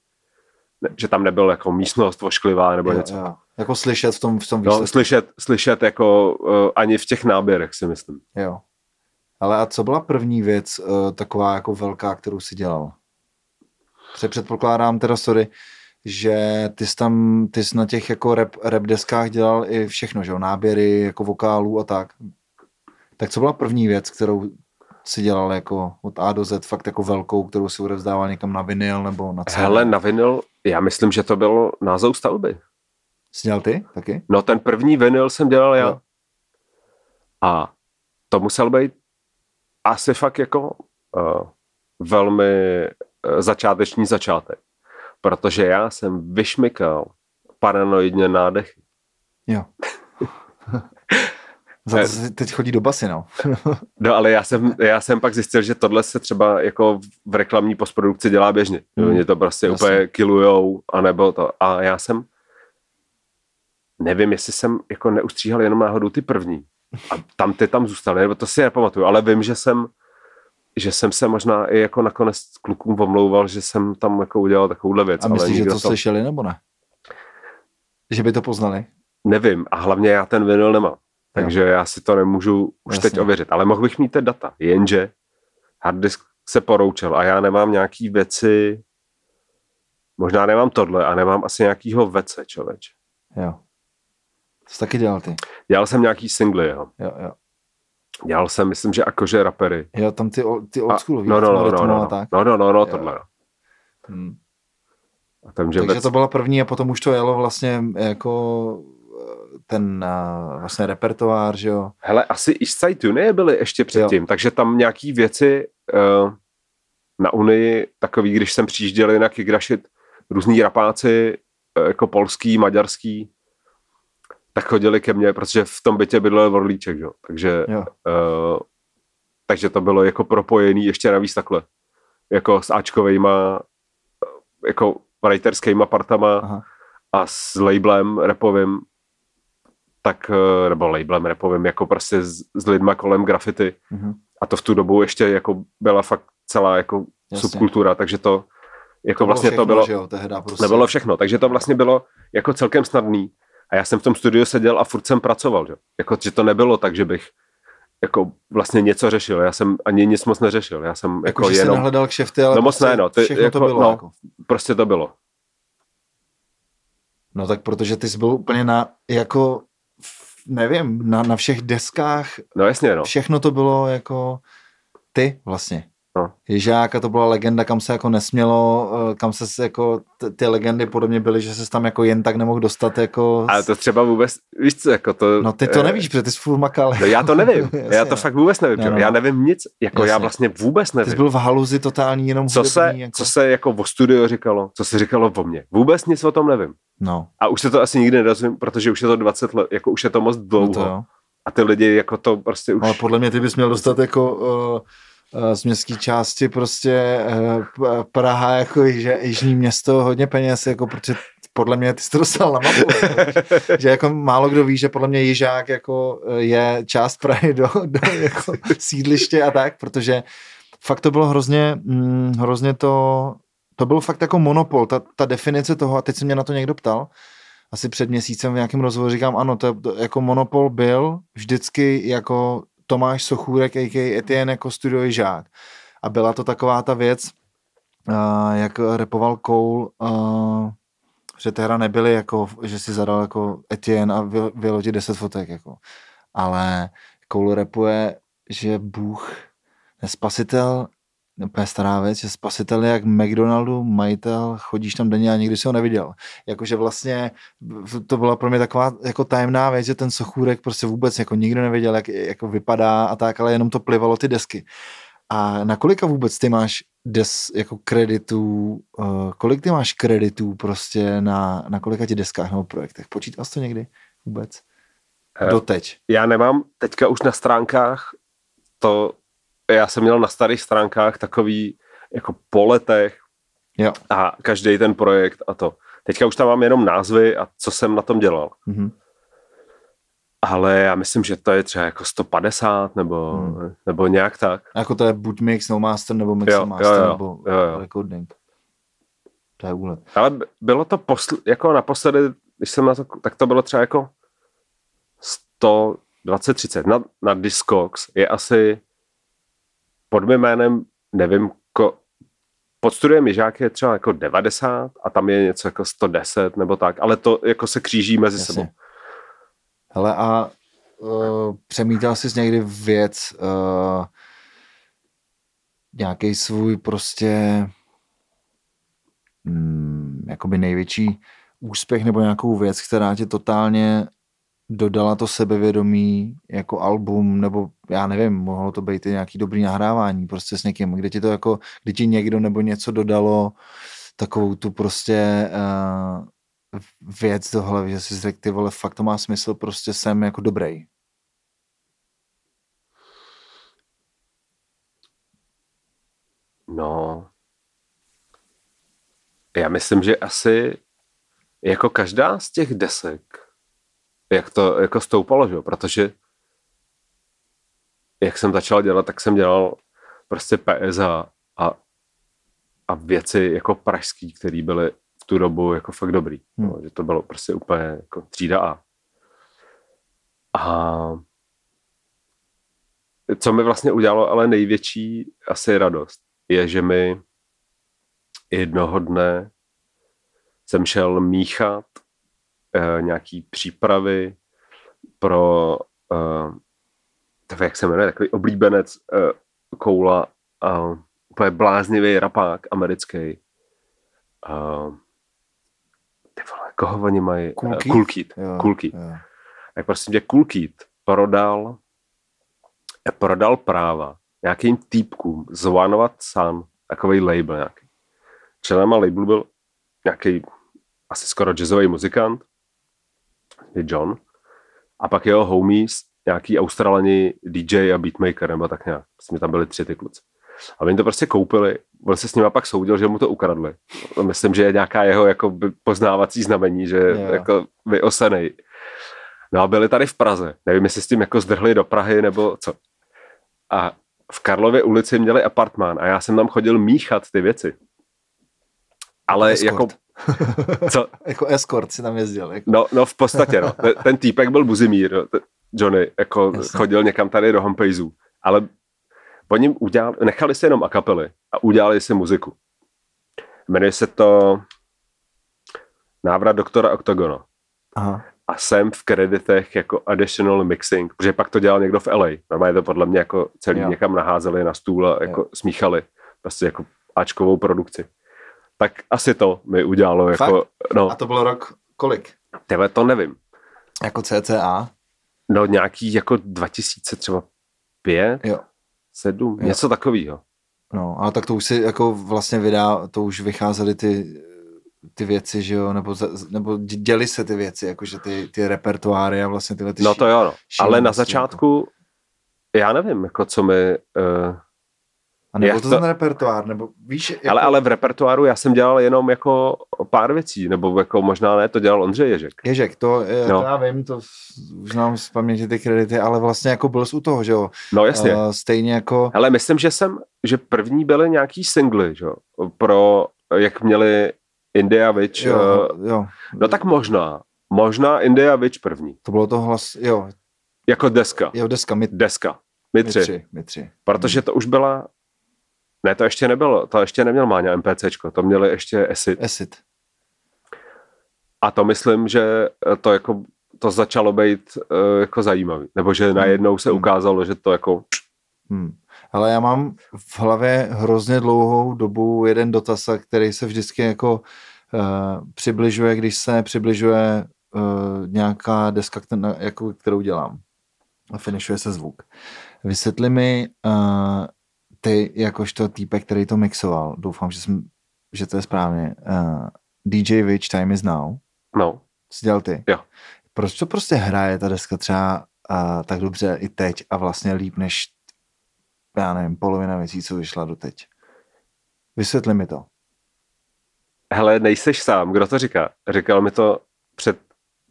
B: Že tam nebyl jako místnost vošklivá nebo jo, něco. Jo.
A: Jako slyšet v tom, v tom
B: No, slyšet, slyšet jako uh, ani v těch náběrech si myslím.
A: Jo. Ale a co byla první věc uh, taková jako velká, kterou si dělal? Se předpokládám teda, sorry, že ty jsi tam, ty jsi na těch jako rap, rap deskách dělal i všechno, že jo, náběry, jako vokálů a tak. Tak co byla první věc, kterou si dělal jako od A do Z, fakt jako velkou, kterou si odevzdával někam na vinyl nebo na
B: CD? Hele, na vinyl, já myslím, že to byl název stavby.
A: Dělal ty taky?
B: No ten první vinyl jsem dělal já. A to musel být asi fakt jako uh, velmi uh, začáteční začátek protože já jsem vyšmykal paranoidně nádechy.
A: Jo. <laughs> Za to teď chodí do basy, no. <laughs>
B: no, ale já jsem, já jsem pak zjistil, že tohle se třeba jako v reklamní postprodukci dělá běžně. Hmm. Oni to prostě Jasně. úplně killujou, anebo to. A já jsem, nevím, jestli jsem jako neustříhal jenom náhodou ty první. A tam ty tam zůstaly, nebo to si nepamatuju, ale vím, že jsem že jsem se možná i jako nakonec klukům omlouval, že jsem tam jako udělal takovouhle věc.
A: A myslíš, že to, to slyšeli nebo ne? Že by to poznali?
B: Nevím a hlavně já ten vinyl nemám. Takže jo. já si to nemůžu už Jasně. teď ověřit. Ale mohl bych mít ty data. Jenže harddisk se poroučel a já nemám nějaký věci, možná nemám tohle a nemám asi nějakýho vece, člověče.
A: Jo. To jsi taky dělal ty?
B: Dělal jsem nějaký singly, jo.
A: Jo, jo.
B: Dělal jsem, myslím, že jakože rapery.
A: Jo, tam ty, ty oldschoolové.
B: No, no, no, no, no, tak. no, no, no, no, tohle. Hmm.
A: A takže vůbec... to byla první a potom už to jelo vlastně jako ten uh, vlastně repertoár, že jo?
B: Hele, asi East Side Tune byly ještě předtím, jo. takže tam nějaký věci uh, na Unii, takový, když jsem přijížděl na Kigrašit, různý rapáci, uh, jako polský, maďarský, tak chodili ke mně, protože v tom bytě bydlel Vorlíček, jo. Takže, jo. Uh, takže to bylo jako propojený ještě navíc takhle. Jako s Ačkovejma, jako writerskýma partama Aha. a s labelem repovým, tak, uh, nebo labelem repovým, jako prostě s, s lidma kolem grafity. Uh-huh. A to v tu dobu ještě jako byla fakt celá jako Jasně. subkultura, takže to jako to vlastně všechno, to bylo, jo, tehda prostě. nebylo všechno, takže to vlastně bylo jako celkem snadný a já jsem v tom studiu seděl a furt jsem pracoval, že? Jako, že to nebylo tak, že bych jako vlastně něco řešil. Já jsem ani nic moc neřešil. Já jsem jako,
A: jako že jenom... nehledal kšefty, ale
B: no moc prostě ne, no.
A: Ty, všechno
B: jako,
A: to bylo.
B: No,
A: jako.
B: Prostě to bylo.
A: No tak protože ty jsi byl úplně na, jako, nevím, na, na všech deskách.
B: No jasně, no.
A: Všechno to bylo jako ty vlastně. No. Ježáka to byla legenda, kam se jako nesmělo, eh, kam se jako, ty, ty legendy podobně byly, že se tam jako jen tak nemohl dostat jako...
B: Ale to třeba vůbec, víš co, jako to...
A: No ty to eh, nevíš, protože ty jsi furt makal.
B: No já to nevím, <laughs> Jasně, já to no. fakt vůbec nevím, no, no. já nevím nic, jako Jasně. já vlastně vůbec nevím.
A: Ty jsi byl v haluzi totální, jenom
B: co se, jako... co se jako o studio říkalo, co se říkalo o mně, vůbec nic o tom nevím.
A: No.
B: A už se to asi nikdy nedozvím, protože už je to 20 let, jako už je to moc dlouho. No to jo. A ty lidi jako to prostě už...
A: Ale podle mě ty bys měl dostat jako... Uh z městské části prostě eh, Praha jako jižní město hodně peněz, jako protože podle mě ty jsi to dostal na mapu, jako, <laughs> že jako málo kdo ví, že podle mě Jižák jako eh, je část Prahy do, do jako sídliště a tak, protože fakt to bylo hrozně, hm, hrozně to, to byl fakt jako monopol, ta, ta definice toho, a teď se mě na to někdo ptal, asi před měsícem v nějakém rozhovoru říkám, ano, to, to jako monopol byl vždycky jako Tomáš Sochůrek, a.k.a. Etienne jako studio žák. A byla to taková ta věc, uh, jak repoval Cole, uh, že tehda nebyli jako, že si zadal jako Etienne a vylodit 10 fotek, jako. Ale Cole repuje, že Bůh nespasitel úplně stará věc, že spasitel je jak McDonaldu, majitel, chodíš tam denně a nikdy si ho neviděl. Jakože vlastně to byla pro mě taková jako tajemná věc, že ten sochůrek prostě vůbec jako nikdo nevěděl, jak jako vypadá a tak, ale jenom to plivalo ty desky. A na kolika vůbec ty máš des, jako kreditů, uh, kolik ty máš kreditů prostě na, na kolika ti deskách nebo projektech? Počítal jsi to někdy vůbec? Eh, Doteď.
B: Já nemám teďka už na stránkách to já jsem měl na starých stránkách takový jako po letech
A: jo.
B: a každý ten projekt a to. Teďka už tam mám jenom názvy a co jsem na tom dělal. Mm-hmm. ale já myslím, že to je třeba jako 150 nebo, hmm. nebo nějak tak.
A: Jako to je buď mix, no master, nebo mix jo, master, jo, jo, nebo jo, jo. recording. To je úlet.
B: Ale bylo to posl, jako naposledy, když jsem na to, tak to bylo třeba jako 120, 30. Na, na Discogs je asi pod mým jménem, nevím, ko, pod studiem Ježák je třeba jako 90 a tam je něco jako 110 nebo tak, ale to jako se kříží mezi Jasně. sebou.
A: Hele a uh, přemítal jsi někdy věc, uh, nějaký svůj prostě mm, jakoby největší úspěch nebo nějakou věc, která tě totálně dodala to sebevědomí jako album, nebo já nevím, mohlo to být i nějaký dobrý nahrávání prostě s někým, kde ti to jako, kdy ti někdo nebo něco dodalo takovou tu prostě uh, věc do hlavy, že si řekl, ty vole, fakt to má smysl, prostě jsem jako dobrý.
B: No, já myslím, že asi jako každá z těch desek, jak to jako stoupalo, že? protože jak jsem začal dělat, tak jsem dělal prostě PS a, a, a věci jako pražský, které byly v tu dobu jako fakt dobrý. Hmm. No, že to bylo prostě úplně jako třída A. A co mi vlastně udělalo ale největší asi radost, je, že mi jednoho dne jsem šel míchat uh, nějaký přípravy pro uh, tak jak se jmenuje, takový oblíbenec uh, koula uh, úplně bláznivý rapák americký. Uh, ty vole, koho oni mají? Cool uh, cool Kid. Jo, cool Kid. Jo. Tak prosím tě, Cool Kid prodal, prodal práva nějakým týpkům z One Sun, takový label nějaký. Členem labelu byl nějaký asi skoro jazzový muzikant, je John, a pak jeho homies, nějaký australani DJ a beatmaker, nebo tak nějak. Myslím, tam byli tři ty kluci. A oni to prostě koupili, on se s nimi pak soudil, že mu to ukradli. Myslím, že je nějaká jeho jako poznávací znamení, že yeah. jako vyosenej. No a byli tady v Praze. Nevím, jestli s tím jako zdrhli do Prahy nebo co. A v Karlově ulici měli apartmán a já jsem tam chodil míchat ty věci. Ale Escort. jako <laughs>
A: Co? jako escort si tam jezdil. Jako.
B: No, no v podstatě, no. Ten, ten týpek byl Buzimír, no. Johnny, jako Jasně. chodil někam tady do homepageu, ale oni udělali, nechali si jenom akapely a udělali si muziku. Jmenuje se to Návrat doktora Octogona. Aha. A jsem v kreditech jako additional mixing, protože pak to dělal někdo v LA. Normálně to podle mě jako celý jo. někam naházeli na stůl a jako jo. smíchali. Prostě jako Ačkovou produkci tak asi to mi udělalo. Jako, no.
A: A to bylo rok kolik?
B: Tebe to nevím.
A: Jako CCA?
B: No nějaký jako 2000 třeba pět, jo. sedm, jo. něco takového.
A: No, ale tak to už si jako vlastně vydá, to už vycházely ty, ty věci, že jo, nebo, nebo děli se ty věci, jakože ty, ty repertoáry a vlastně tyhle ty
B: No to jo, no. ale na začátku, jako. já nevím, jako co mi, uh,
A: a nebo to, ten repertoár, nebo víš...
B: Jako... Ale, ale v repertoáru já jsem dělal jenom jako pár věcí, nebo jako možná ne, to dělal Ondřej Ježek.
A: Ježek, to, je, no. to já vím, to už znám z paměti ty kredity, ale vlastně jako byl jsi u toho, že jo?
B: No jasně.
A: Uh, stejně jako...
B: Ale myslím, že jsem, že první byly nějaký singly, že jo? Pro, jak měli India Witch. Jo, uh, jo. No tak možná. Možná India Witch první.
A: To bylo to hlas, jo.
B: Jako deska.
A: Jo, deska. My...
B: Deska. My tři. My tři. My tři. Protože to už byla ne, to ještě nebylo, to ještě neměl Máňa MPCčko, to měli ještě Acid.
A: Acid.
B: A to myslím, že to jako to začalo být uh, jako zajímavý. Nebo že najednou se hmm. ukázalo, že to jako...
A: Hmm. Ale já mám v hlavě hrozně dlouhou dobu jeden dotaz, který se vždycky jako uh, přibližuje, když se přibližuje uh, nějaká deska, která, jako, kterou dělám. A finišuje se zvuk. Vysvětli mi, uh, ty jakožto týpek, který to mixoval, doufám, že, jsem, že to je správně, uh, eh, DJ Witch Time is Now.
B: No.
A: Jsi dělal ty?
B: Jo.
A: Proč to prostě hraje ta deska třeba uh, tak dobře i teď a vlastně líp než já nevím, polovina věcí, co vyšla do teď? Vysvětli mi to.
B: Hele, nejseš sám, kdo to říká? Říkal mi to před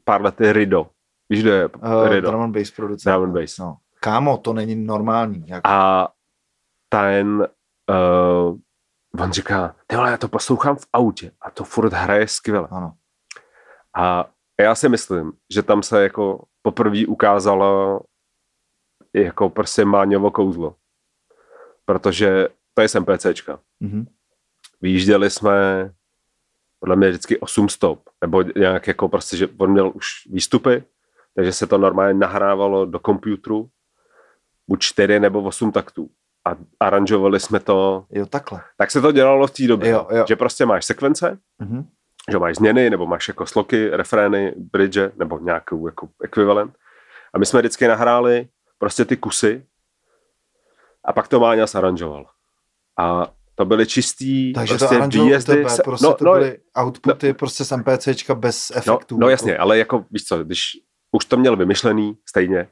B: pár lety Rido. Víš, kde je uh,
A: Drum and bass producent.
B: Drum and bass.
A: No. Kámo, to není normální.
B: Jako. A ten, uh, on říká, ty vole, já to poslouchám v autě a to furt hraje skvěle.
A: Ano.
B: A já si myslím, že tam se jako poprvé ukázalo jako prostě Máňovo kouzlo. Protože to je MPCčka. Mm-hmm. Výjížděli jsme podle mě vždycky 8 stop, nebo nějak jako prostě, že on měl už výstupy, takže se to normálně nahrávalo do počítaču, buď 4 nebo 8 taktů. A aranžovali jsme to.
A: Jo, takhle.
B: Tak se to dělalo v té době, jo, jo. že prostě máš sekvence, mm-hmm. že máš změny, nebo máš jako sloky, refrény, bridge, nebo nějakou jako ekvivalent. A my jsme vždycky nahráli prostě ty kusy a pak to Máňa aranžoval. A to byly čistý
A: Takže prostě to výjezdy. Tebe, se, prostě no, to no, byly outputy no, prostě z MPCčka bez
B: no,
A: efektů.
B: No, no jasně, jako. ale jako víš co, když už to měl vymyšlený stejně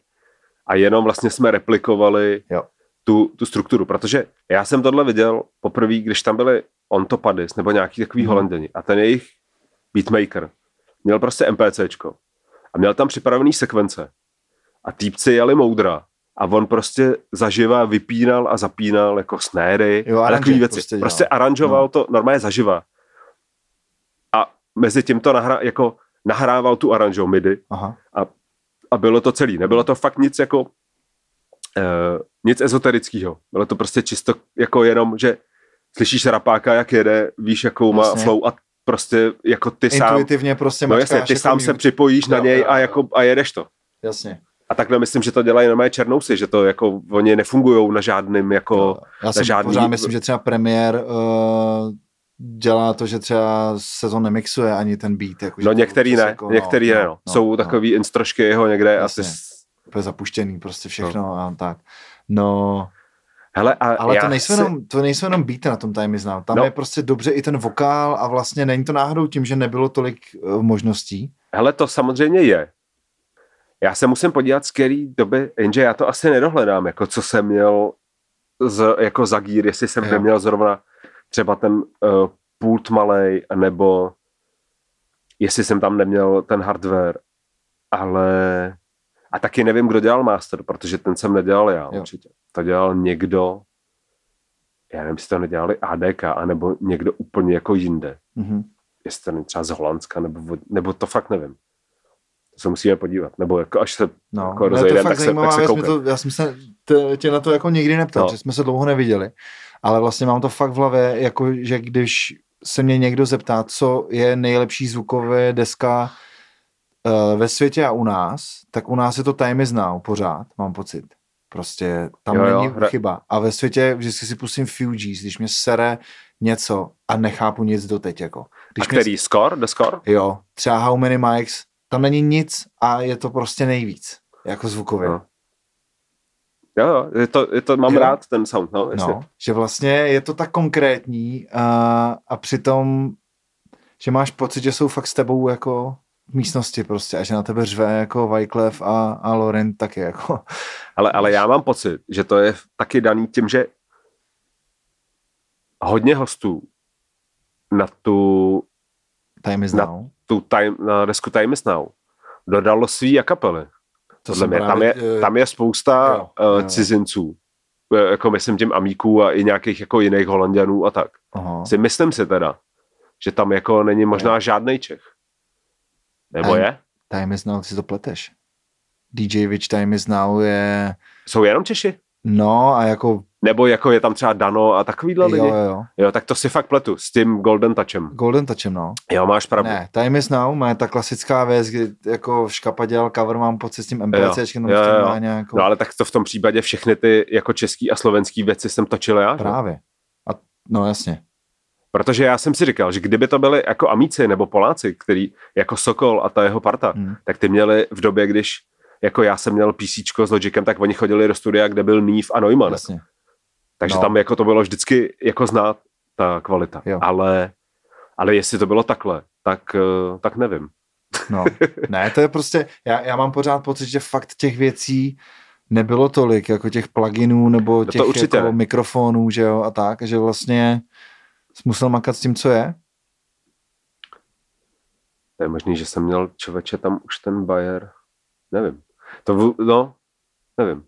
B: a jenom vlastně jsme replikovali jo. Tu, tu strukturu, protože já jsem tohle viděl poprvé, když tam byly Ontopadis nebo nějaký takový hmm. holanděni a ten jejich beatmaker měl prostě MPCčko a měl tam připravený sekvence a týpci jeli moudra a on prostě zaživa vypínal a zapínal jako snéry jo, a takové věci. Prostě, prostě aranžoval no. to normálně zaživa. A mezi tím to nahra, jako nahrával tu aranžou midi Aha. A, a bylo to celý. Nebylo to fakt nic jako uh, nic ezoterického. Bylo to prostě čisto jako jenom, že slyšíš rapáka, jak jede, víš, jakou má Jasně. flow a prostě jako ty
A: Intuitivně
B: sám...
A: Intuitivně prostě
B: no jasně, ty jako sám se připojíš jo, na něj jo, a, jako, a jedeš to.
A: Jasně.
B: A takhle myslím, že to dělají normálně černousy, že to jako oni nefungují na žádným jako... No,
A: já si žádný... pořád myslím, že třeba premiér uh, dělá to, že třeba se to nemixuje ani ten beat. Jako,
B: no některý ne, jako, některý no, ne, no. no Jsou no, takový no. instrošky jeho někde Jasně. asi...
A: Úplně zapuštěný prostě všechno no. a tak. No...
B: Hele, a
A: Ale to nejsou, si... jenom, to nejsou jenom beaty na tom Time Znám. Tam no. je prostě dobře i ten vokál a vlastně není to náhodou tím, že nebylo tolik uh, možností.
B: Hele, to samozřejmě je. Já se musím podívat z který doby, jenže já to asi nedohledám, jako co jsem měl z, jako za gír, jestli jsem jo. neměl zrovna třeba ten uh, pult malej, nebo jestli jsem tam neměl ten hardware, ale a taky nevím, kdo dělal master, protože ten jsem nedělal já jo. určitě. To dělal někdo, já nevím, jestli to nedělali ADK, anebo někdo úplně jako jinde. Mm-hmm. Jestli to třeba z Holandska, nebo, nebo to fakt nevím se musíme podívat, nebo jako až se
A: no, jako rozejdem, tak, se, tak se to, Já jsem se tě na to jako nikdy neptal, no. že jsme se dlouho neviděli, ale vlastně mám to fakt v hlavě, jako že když se mě někdo zeptá, co je nejlepší zvukové deska ve světě a u nás, tak u nás je to Time is Now pořád, mám pocit. Prostě tam jo, není jo. chyba. A ve světě vždycky si pustím Fugees, když mě sere něco a nechápu nic doteď. Jako. Když
B: a který? Mě... Score? The Score?
A: Jo. Třeba How Many Mics tam není nic a je to prostě nejvíc, jako zvukově. No.
B: Jo, jo, je to, je to, mám jo. rád ten sound, no,
A: no, že vlastně je to tak konkrétní a, a přitom, že máš pocit, že jsou fakt s tebou jako místnosti prostě a že na tebe řve jako Wyclef a, a Loren taky jako.
B: Ale, ale já mám pocit, že to je taky daný tím, že hodně hostů na tu
A: Time is na, now
B: tu time, na desku Time is Now dodalo svý a kapely. To mě. Právě, tam, je, eh, tam je spousta jo, uh, jo. cizinců, eh, jako myslím tím Amíků a i nějakých jako jiných Holandianů a tak. Aha. Si myslím si teda, že tam jako není možná jo. žádný Čech. Nebo time, je?
A: Time is Now, ty si to pleteš. DJ Witch Time is Now je...
B: Jsou jenom Češi?
A: No a jako
B: nebo jako je tam třeba Dano a takovýhle lidi.
A: Jo, jo.
B: jo, tak to si fakt pletu s tím Golden Touchem.
A: Golden Touchem, no.
B: Jo, máš pravdu.
A: Ne, Time is Now má ta klasická věc, kdy jako Škapa dělal cover, mám pocit s tím MPC, jo, jo, jo. Nějakou...
B: No ale tak to v tom případě všechny ty jako český a slovenský věci jsem točil já.
A: Právě. A, no jasně.
B: Protože já jsem si říkal, že kdyby to byli jako Amíci nebo Poláci, který jako Sokol a ta jeho parta, hmm. tak ty měli v době, když jako já jsem měl PC s Logicem, tak oni chodili do studia, kde byl Neve a Neumann. Jasně. Takže no. tam jako to bylo vždycky jako znát ta kvalita. Jo. Ale, ale jestli to bylo takhle, tak, eh, tak nevím.
A: No, <laughs> ne, to je prostě, já, já mám pořád pocit, že fakt těch věcí nebylo tolik, jako těch pluginů nebo no těch no jako mikrofonů, že jo, a tak, že vlastně jsi musel makat s tím, co je.
B: To je možný, že jsem měl člověče tam už ten Bayer nevím. To, no, nevím.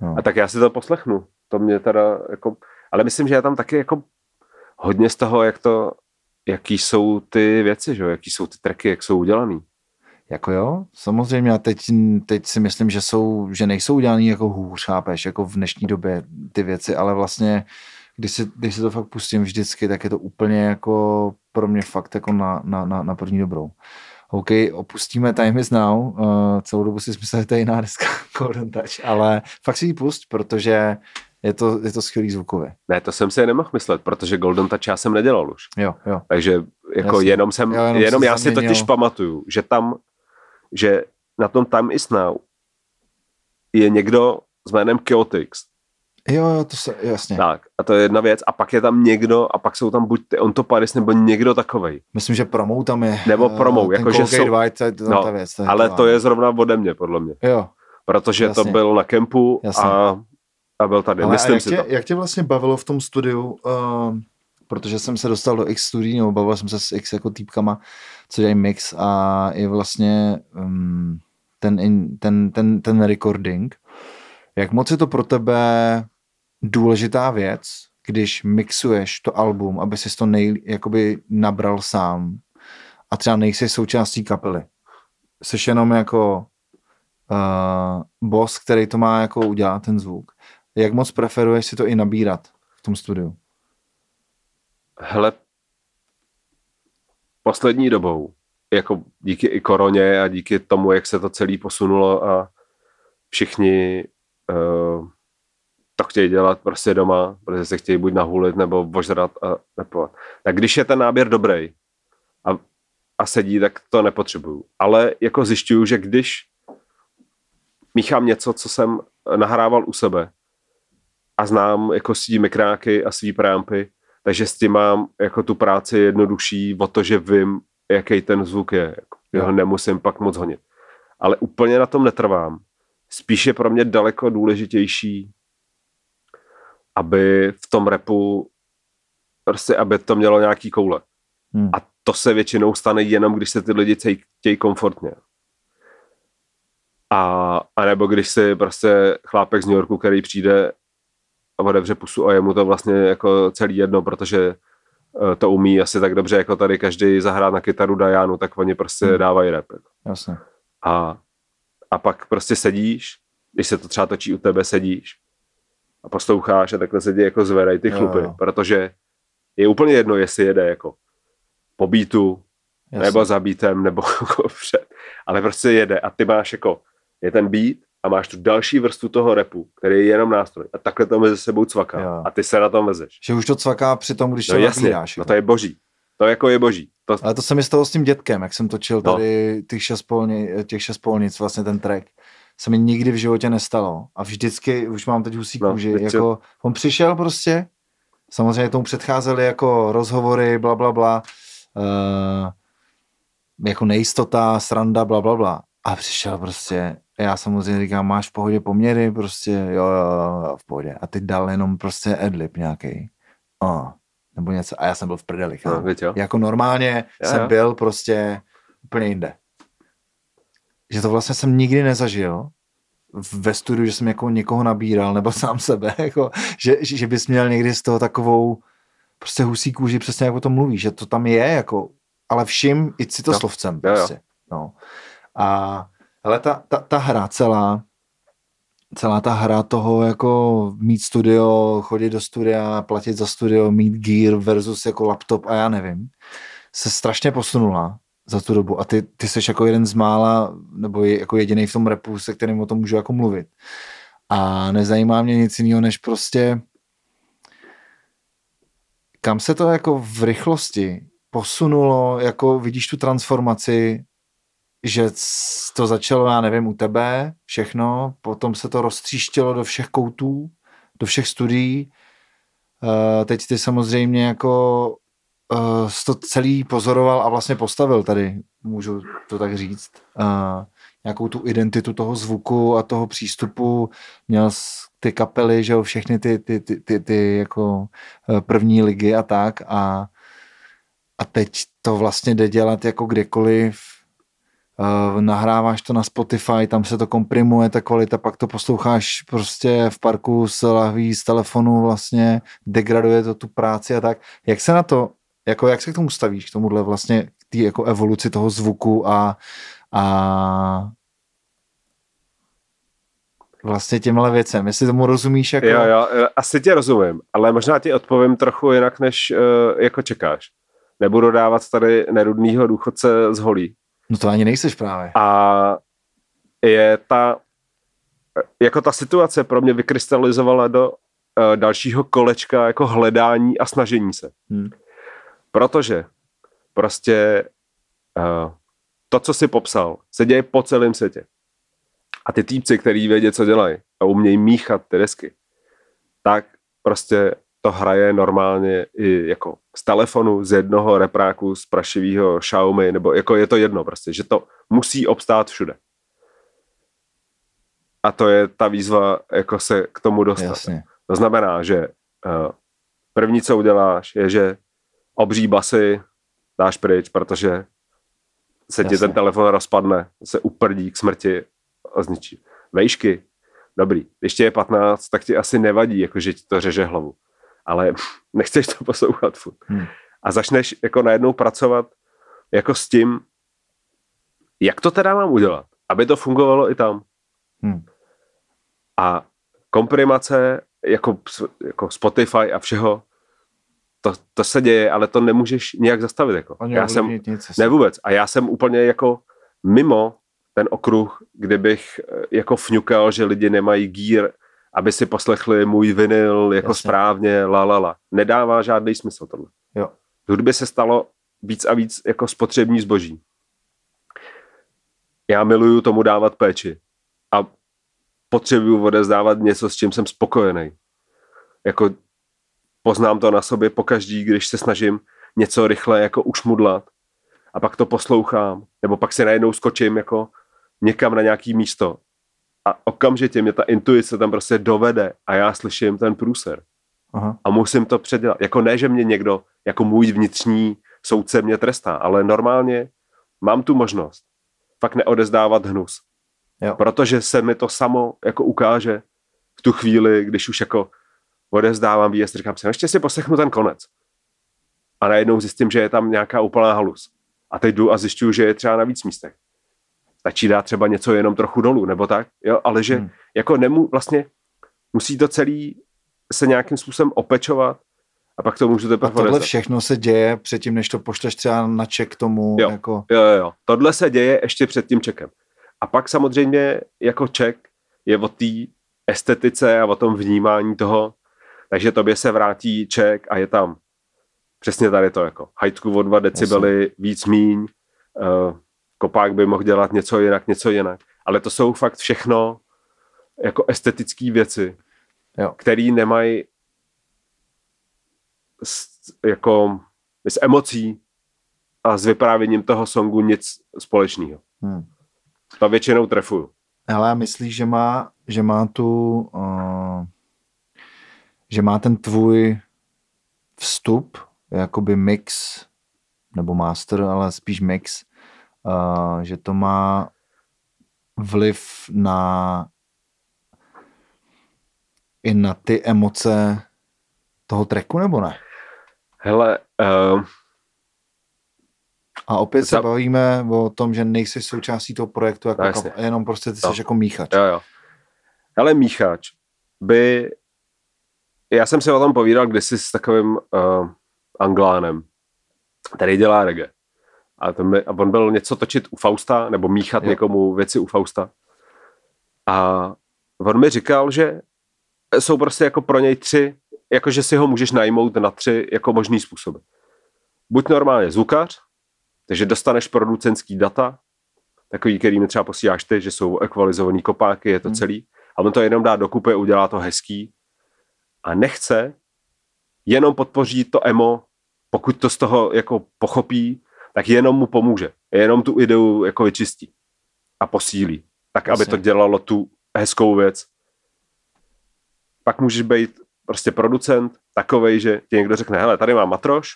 B: No. A tak já si to poslechnu. To mě teda jako, ale myslím, že je tam taky jako hodně z toho, jak to, jaký jsou ty věci, že? jaký jsou ty tracky, jak jsou udělaný.
A: Jako jo, samozřejmě a teď, teď si myslím, že jsou, že nejsou udělaný jako hůř, chápeš, jako v dnešní době ty věci, ale vlastně když si, když si to fakt pustím vždycky, tak je to úplně jako pro mě fakt jako na, na, na, na první dobrou. OK, opustíme Time is Now, uh, celou dobu si myslel, že to je jiná deska <laughs> Golden Touch, ale fakt si ji pust, protože je to, je to skvělý zvukově.
B: Ne, to jsem si nemohl myslet, protože Golden Touch já jsem nedělal už.
A: Jo, jo.
B: Takže jako Jasně. jenom jsem, jo, jenom, jenom já si totiž pamatuju, že tam, že na tom Time is Now je někdo s jménem Chaotix,
A: Jo, jo, to se, jasně.
B: Tak, a to je jedna věc. A pak je tam někdo, a pak jsou tam buď ty On to Paris, nebo někdo takovej.
A: Myslím, že promou tam je.
B: Nebo promou, uh, jako že jsou...
A: White, to je no, ta věc.
B: To je ale to je zrovna ode mě, podle mě.
A: Jo.
B: Protože jasně. to byl na kempu a, a byl tady. Ale Myslím
A: jak
B: si
A: tě,
B: to.
A: jak tě vlastně bavilo v tom studiu, uh, protože jsem se dostal do X studií, nebo bavil jsem se s X jako týpkama, co dělají mix a je vlastně um, ten, in, ten, ten, ten recording. Jak moc je to pro tebe důležitá věc, když mixuješ to album, aby si to nej, jakoby nabral sám a třeba nejsi součástí kapely. Jsi jenom jako uh, boss, který to má jako udělat, ten zvuk. Jak moc preferuješ si to i nabírat v tom studiu?
B: Hele, poslední dobou, jako díky i koroně a díky tomu, jak se to celé posunulo a všichni uh, to chtějí dělat prostě doma, protože se chtějí buď nahulit nebo ožrat a nepovat. Tak když je ten náběr dobrý a, a sedí, tak to nepotřebuju. Ale jako zjišťuju, že když míchám něco, co jsem nahrával u sebe a znám jako svý mikráky a svý preampy, takže s tím mám jako tu práci jednodušší o to, že vím, jaký ten zvuk je. Jako, jo. nemusím pak moc honit. Ale úplně na tom netrvám. Spíš je pro mě daleko důležitější aby v tom repu prostě, aby to mělo nějaký koule. Hmm. A to se většinou stane jenom, když se ty lidi chtějí komfortně. A, a nebo když si prostě chlápek z New Yorku, který přijde a otevře pusu a je mu to vlastně jako celý jedno, protože uh, to umí asi tak dobře, jako tady každý zahrát na kytaru Dianu, tak oni prostě hmm. dávají rap. Jako.
A: Jasně.
B: A, a pak prostě sedíš, když se to třeba točí u tebe, sedíš a posloucháš a takhle se ti jako zvedají ty chlupy, jo, jo. protože je úplně jedno, jestli jede jako po beatu, Jasně. nebo za beatem, nebo <laughs> jako před, ale prostě jede a ty máš jako, je ten beat a máš tu další vrstvu toho repu, který je jenom nástroj a takhle to mezi sebou cvaká jo. a ty se na tom vezeš.
A: Že už to cvaká při tom, když
B: no
A: to
B: jasně, nabíráš. No to je boží. To jako je boží. To...
A: Ale to se mi stalo s tím dětkem, jak jsem točil no. tady těch, šest polni, těch šest polnic, vlastně ten track se mi nikdy v životě nestalo. A vždycky, už mám teď husí no, kůži, jako on přišel prostě, samozřejmě tomu předcházely jako rozhovory, bla, bla, bla, uh, jako nejistota, sranda, bla, bla, bla. A přišel prostě, já samozřejmě říkám, máš v pohodě poměry, prostě jo, jo, jo, v pohodě. A teď dal jenom prostě adlib nějaký. Oh, nebo něco. A já jsem byl v prdeli. No, jako normálně já, jsem jo. byl prostě úplně jinde že to vlastně jsem nikdy nezažil ve studiu, že jsem jako někoho nabíral, nebo sám sebe, <laughs> jako, že, že bys měl někdy z toho takovou prostě husí kůži, přesně jako to mluví, že to tam je, jako, ale všim i si to no. slovcem. Prostě, no. A ale ta, ta, ta hra celá, celá ta hra toho jako mít studio, chodit do studia, platit za studio, mít gear versus jako laptop a já nevím, se strašně posunula za tu dobu. A ty, ty jsi jako jeden z mála, nebo jako jediný v tom repu, se kterým o tom můžu jako mluvit. A nezajímá mě nic jiného, než prostě kam se to jako v rychlosti posunulo, jako vidíš tu transformaci, že to začalo, já nevím, u tebe všechno, potom se to roztříštilo do všech koutů, do všech studií. Uh, teď ty samozřejmě jako uh, to celý pozoroval a vlastně postavil tady, můžu to tak říct, uh, nějakou tu identitu toho zvuku a toho přístupu. Měl ty kapely, že jo, všechny ty, ty, ty, ty, ty jako eh, první ligy a tak a, a teď to vlastně jde dělat jako kdekoliv uh, nahráváš to na Spotify, tam se to komprimuje, ta kvalita, pak to posloucháš prostě v parku s lahví z telefonu vlastně, degraduje to tu práci a tak. Jak se na to, jako jak se k tomu stavíš, k tomuhle vlastně, k té jako evoluci toho zvuku a, a vlastně těmhle věcem, jestli tomu rozumíš jako...
B: Jo, jo, asi tě rozumím, ale možná ti odpovím trochu jinak, než uh, jako čekáš. Nebudu dávat tady nerudnýho důchodce z holí.
A: No to ani nejseš právě.
B: A je ta, jako ta situace pro mě vykrystalizovala do uh, dalšího kolečka jako hledání a snažení se. Hmm. Protože prostě uh, to, co jsi popsal, se děje po celém světě. A ty týpci, který vědí, co dělají a umějí míchat ty desky, tak prostě to hraje normálně i jako z telefonu, z jednoho repráku, z prašivého Xiaomi, nebo jako je to jedno prostě, že to musí obstát všude. A to je ta výzva, jako se k tomu dostat. Jasně. To znamená, že uh, první, co uděláš, je, že obří basy dáš pryč, protože se Jasně. ti ten telefon rozpadne, se uprdí k smrti a zničí. Vejšky, dobrý. Když je 15, tak ti asi nevadí, jako že ti to řeže hlavu. Ale <laughs> nechceš to poslouchat furt. Hmm. A začneš jako najednou pracovat jako s tím, jak to teda mám udělat, aby to fungovalo i tam. Hmm. A komprimace jako, jako Spotify a všeho, to, to se děje, ale to nemůžeš nijak zastavit. Jako. Já jsem, nic, ne vůbec. A já jsem úplně jako mimo ten okruh, kde bych eh, jako fňukal, že lidi nemají gír, aby si poslechli můj vinyl jako Jasně. správně, la, la, la. Nedává žádný smysl tohle. Jo. V hudbě se stalo víc a víc jako spotřební zboží. Já miluju tomu dávat péči a potřebuju odezdávat něco, s čím jsem spokojený. Jako poznám to na sobě pokaždý, když se snažím něco rychle jako ušmudlat a pak to poslouchám, nebo pak se najednou skočím jako někam na nějaký místo a okamžitě mě ta intuice tam prostě dovede a já slyším ten průser. Aha. A musím to předělat. Jako ne, že mě někdo, jako můj vnitřní soudce mě trestá, ale normálně mám tu možnost fakt neodezdávat hnus. Jo. Protože se mi to samo jako ukáže v tu chvíli, když už jako odezdávám výjezd, říkám si, no, ještě si poslechnu ten konec. A najednou zjistím, že je tam nějaká úplná halus. A teď jdu a zjišťuju, že je třeba na víc místech stačí dát třeba něco jenom trochu dolů, nebo tak, jo, ale že hmm. jako nemu, vlastně musí to celý se nějakým způsobem opečovat a pak to můžete
A: A tohle všechno se děje předtím, než to pošleš třeba na ček tomu.
B: Jo,
A: jako...
B: jo, jo, tohle se děje ještě před tím čekem. A pak samozřejmě jako ček je o té estetice a o tom vnímání toho, takže tobě se vrátí ček a je tam přesně tady to jako hajtku o dva decibely, Jasně. víc míň, uh, kopák by mohl dělat něco jinak, něco jinak. Ale to jsou fakt všechno jako estetické věci, které nemají s, jako s emocí a s vyprávěním toho songu nic společného. Hmm. To většinou trefuju.
A: Ale já myslíš, že má, že má tu, uh, že má ten tvůj vstup, jakoby mix, nebo master, ale spíš mix, uh, že to má vliv na i na ty emoce toho treku, nebo ne?
B: Hele, uh,
A: a opět za... se bavíme o tom, že nejsi součástí toho projektu, jako, no, jenom prostě ty no. jsi jako míchač.
B: Jo, jo. Hele, míchač by... Já jsem si o tom povídal kdysi s takovým uh, anglánem, který dělá reggae. A, to mi, a on byl něco točit u Fausta, nebo míchat jo. někomu věci u Fausta. A on mi říkal, že jsou prostě jako pro něj tři, jakože si ho můžeš najmout na tři jako možný způsoby. Buď normálně zvukař, takže dostaneš producentský data, takový, který mi třeba posíláš ty, že jsou ekvalizovaný kopáky, je to hmm. celý. A on to jenom dá do kupy, udělá to hezký. A nechce, jenom podpoří to emo, pokud to z toho jako pochopí, tak jenom mu pomůže. Jenom tu ideu jako vyčistí a posílí. Tak, Jasně. aby to dělalo tu hezkou věc. Pak můžeš být prostě producent takovej, že ti někdo řekne, hele, tady mám matroš,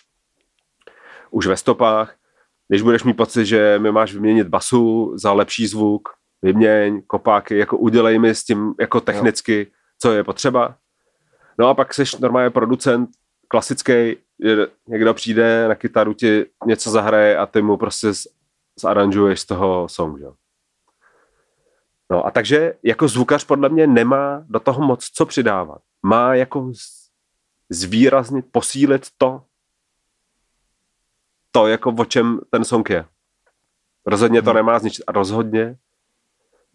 B: už ve stopách, když budeš mít pocit, že mi máš vyměnit basu za lepší zvuk, vyměň kopáky, jako udělej mi s tím jako technicky, jo. co je potřeba. No a pak jsi normálně producent klasický, někdo přijde na kytaru ti něco zahraje a ty mu prostě zaranžuješ z toho song, jo. No a takže jako zvukař podle mě nemá do toho moc co přidávat. Má jako zvýraznit, posílit to, to jako o čem ten song je. Rozhodně to hmm. nemá zničit. A rozhodně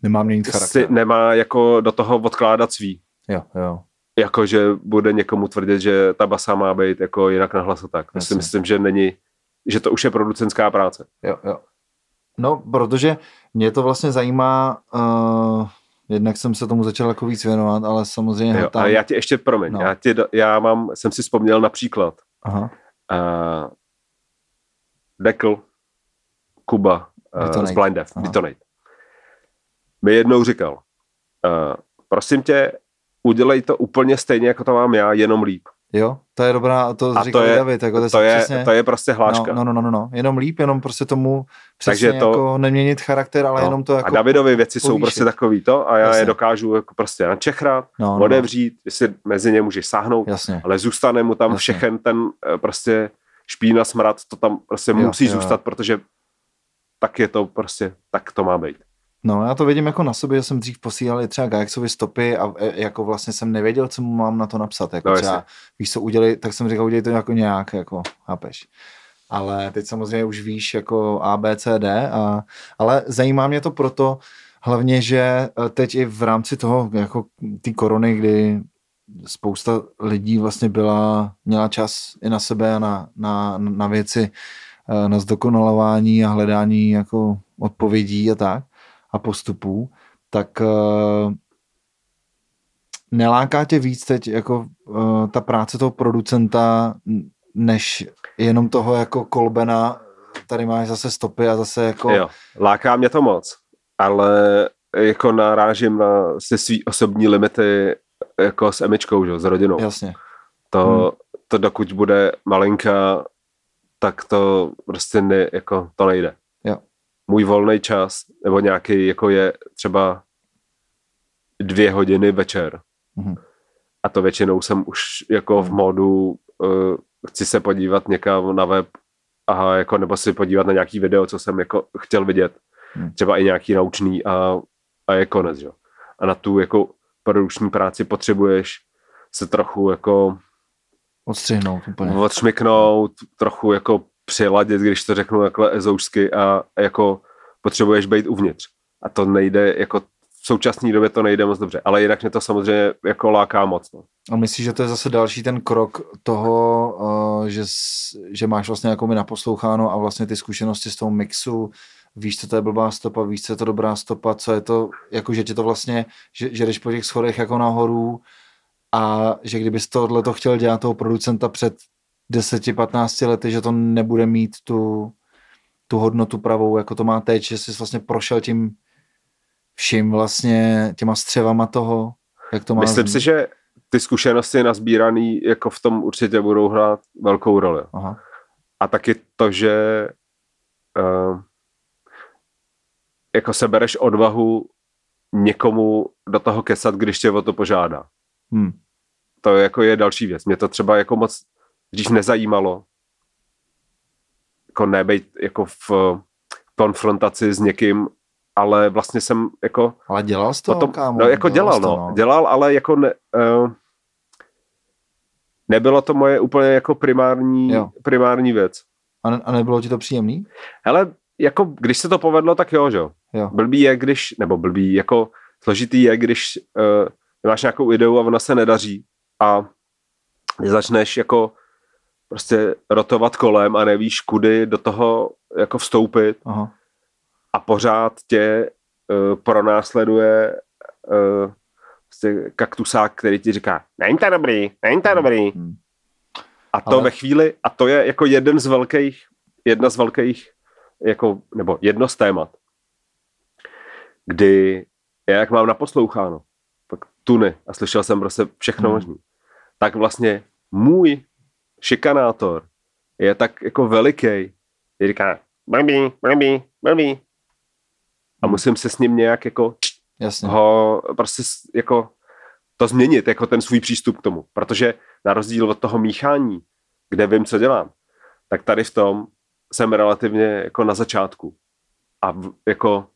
A: nemá měnit charakter.
B: Si nemá jako do toho odkládat svý.
A: Jo, jo.
B: Jako, že bude někomu tvrdit, že ta basa má být jako jinak na hlas a tak. To si myslím, že není, že to už je producentská práce.
A: Jo, jo. No, protože mě to vlastně zajímá, uh, jednak jsem se tomu začal jako víc věnovat, ale samozřejmě...
B: Jo, tam... A já ti ještě, promiň, no. já, ti, já mám, jsem si vzpomněl například Aha. Uh, Dekl, Kuba uh, z Blind Death, Detonate. Mi jednou říkal, uh, prosím tě, udělej to úplně stejně, jako to mám já, jenom líp.
A: Jo, to je dobrá, to a říkal to je, David. Jako
B: to, to, je, přesně, to je prostě hláška.
A: No, no, no, no, no, jenom líp, jenom prostě tomu přesně Takže to, jako neměnit charakter, ale no, jenom to jako...
B: A Davidovy věci povýšit. jsou prostě takový to a já Jasně. je dokážu jako prostě načechrat, no, no, odevřít, no. jestli mezi ně můžeš sáhnout, Jasně. ale zůstane mu tam Jasně. všechen ten eh, prostě špína, smrad, to tam prostě jo, musí jo, zůstat, protože tak je to prostě, tak to má být.
A: No, já to vidím jako na sobě, že jsem dřív posílal třeba Gajaxovi stopy a e, jako vlastně jsem nevěděl, co mu mám na to napsat. Jako no, třeba, víš co, udělej, tak jsem říkal, udělej to jako nějak, jako, chápeš. Ale teď samozřejmě už víš jako A, B, C, D, a, ale zajímá mě to proto, hlavně, že e, teď i v rámci toho, jako ty korony, kdy spousta lidí vlastně byla, měla čas i na sebe a na, na, na věci, e, na zdokonalování a hledání jako odpovědí a tak, a postupů, tak uh, neláká tě víc teď jako uh, ta práce toho producenta, než jenom toho jako kolbena, tady máš zase stopy a zase jako...
B: Jo, láká mě to moc, ale jako narážím na si svý osobní limity jako s Emičkou, že, s rodinou.
A: Jasně.
B: To, hmm. to dokud bude malinká, tak to prostě ne, jako to nejde můj volný čas, nebo nějaký, jako je třeba dvě hodiny večer. Mm-hmm. A to většinou jsem už jako v módu uh, chci se podívat někam na web a jako, nebo si podívat na nějaký video, co jsem jako chtěl vidět. Mm. Třeba i nějaký naučný a, a je konec, jo. A na tu jako produkční práci potřebuješ se trochu jako
A: odstřihnout úplně.
B: Odšmiknout, trochu jako přiladit, když to řeknu takhle ezoušsky a jako potřebuješ být uvnitř. A to nejde, jako v současné době to nejde moc dobře, ale jinak mě to samozřejmě jako láká moc. No.
A: A myslíš, že to je zase další ten krok toho, uh, že, že máš vlastně jako mi naposloucháno a vlastně ty zkušenosti z toho mixu, víš, co to je blbá stopa, víš, co je to dobrá stopa, co je to, jako že ti to vlastně, že, že jdeš po těch schodech jako nahoru a že kdybys tohle to chtěl dělat toho producenta před 10-15 lety, že to nebude mít tu, tu hodnotu pravou, jako to má teď, že jsi vlastně prošel tím vším vlastně těma střevama toho, jak to má.
B: Myslím si, že ty zkušenosti nazbírané jako v tom určitě budou hrát velkou roli. Aha. A taky to, že uh, jako sebereš odvahu někomu do toho kesat, když tě o to požádá. Hmm. To jako je další věc. Mě to třeba jako moc dřív nezajímalo. Jako nebejt jako v konfrontaci s někým, ale vlastně jsem jako...
A: Ale dělal jsi to, potom,
B: kámo? No jako dělal, dělal no. no. Dělal, ale jako ne, uh, nebylo to moje úplně jako primární, primární věc.
A: A, ne, a nebylo ti to příjemný?
B: Hele, jako když se to povedlo, tak jo, že jo. Blbý je, když, nebo blbý, jako složitý je, když uh, máš nějakou ideu a ona se nedaří a začneš jako prostě rotovat kolem a nevíš, kudy do toho jako vstoupit Aha. a pořád tě uh, pronásleduje uh, prostě kaktusák, který ti říká, není to dobrý, není to dobrý. Hmm. A to Ale... ve chvíli, a to je jako jeden z velkých, jedna z velkých, jako, nebo jedno z témat, kdy já jak mám naposloucháno, tak tuny a slyšel jsem prostě všechno hmm. možné, tak vlastně můj šikanátor je tak jako veliký, je říká, blbý, blbý, blbý. A musím se s ním nějak jako
A: Jasně.
B: ho prostě jako to změnit, jako ten svůj přístup k tomu. Protože na rozdíl od toho míchání, kde vím, co dělám, tak tady v tom jsem relativně jako na začátku. A v, jako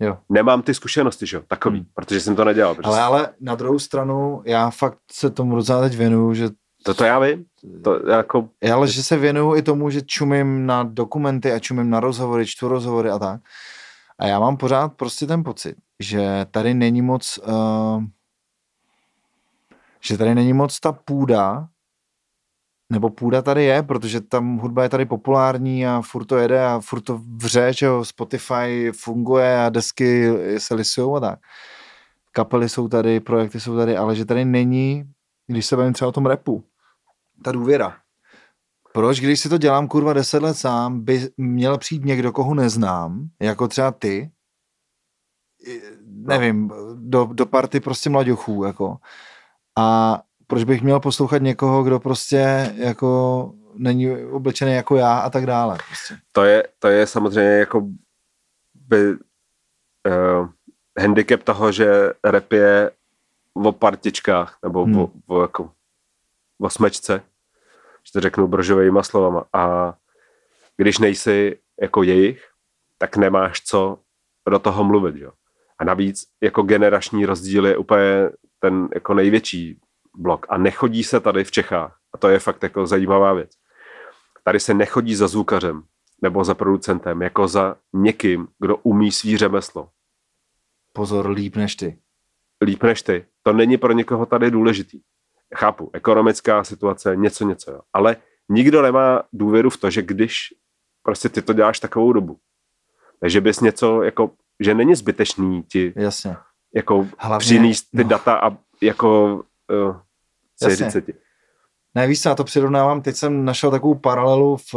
A: jo.
B: nemám ty zkušenosti, že jo, takový, hmm. protože jsem to nedělal.
A: Protože... Ale, ale na druhou stranu, já fakt se tomu docela teď věnuju, že
B: to, to já vím. To jako...
A: Ale že se věnuju i tomu, že čumím na dokumenty a čumím na rozhovory, čtu rozhovory a tak. A já mám pořád prostě ten pocit, že tady není moc uh, že tady není moc ta půda, nebo půda tady je, protože tam hudba je tady populární a furt to jede a furt to vře, že jo, Spotify funguje a desky se lisujou a tak. Kapely jsou tady, projekty jsou tady, ale že tady není, když se bavím třeba o tom repu, ta důvěra. Proč, když si to dělám kurva deset let sám, by měl přijít někdo, koho neznám, jako třeba ty, nevím, do, do party prostě mladěchů, jako, a proč bych měl poslouchat někoho, kdo prostě jako není oblečený jako já a tak dále. Prostě.
B: To, je, to je samozřejmě jako by uh, handicap toho, že rap je o partičkách nebo hmm. o, o, jako, o smečce, že to řeknu brožovými slovama. A když nejsi jako jejich, tak nemáš co do toho mluvit. Jo? A navíc jako generační rozdíl je úplně ten jako největší blok. A nechodí se tady v Čechách. A to je fakt jako zajímavá věc. Tady se nechodí za zvukařem nebo za producentem, jako za někým, kdo umí svý řemeslo.
A: Pozor, líp než ty.
B: Líp než ty. To není pro někoho tady důležitý. Chápu, ekonomická situace, něco, něco. Jo. Ale nikdo nemá důvěru v to, že když prostě ty to děláš takovou dobu, takže bys něco jako, že není zbytečný ti
A: Jasně
B: jako Hlavně, přinést ty no. data a jako uh, se ti.
A: Ne, víš já to přirovnávám, teď jsem našel takovou paralelu v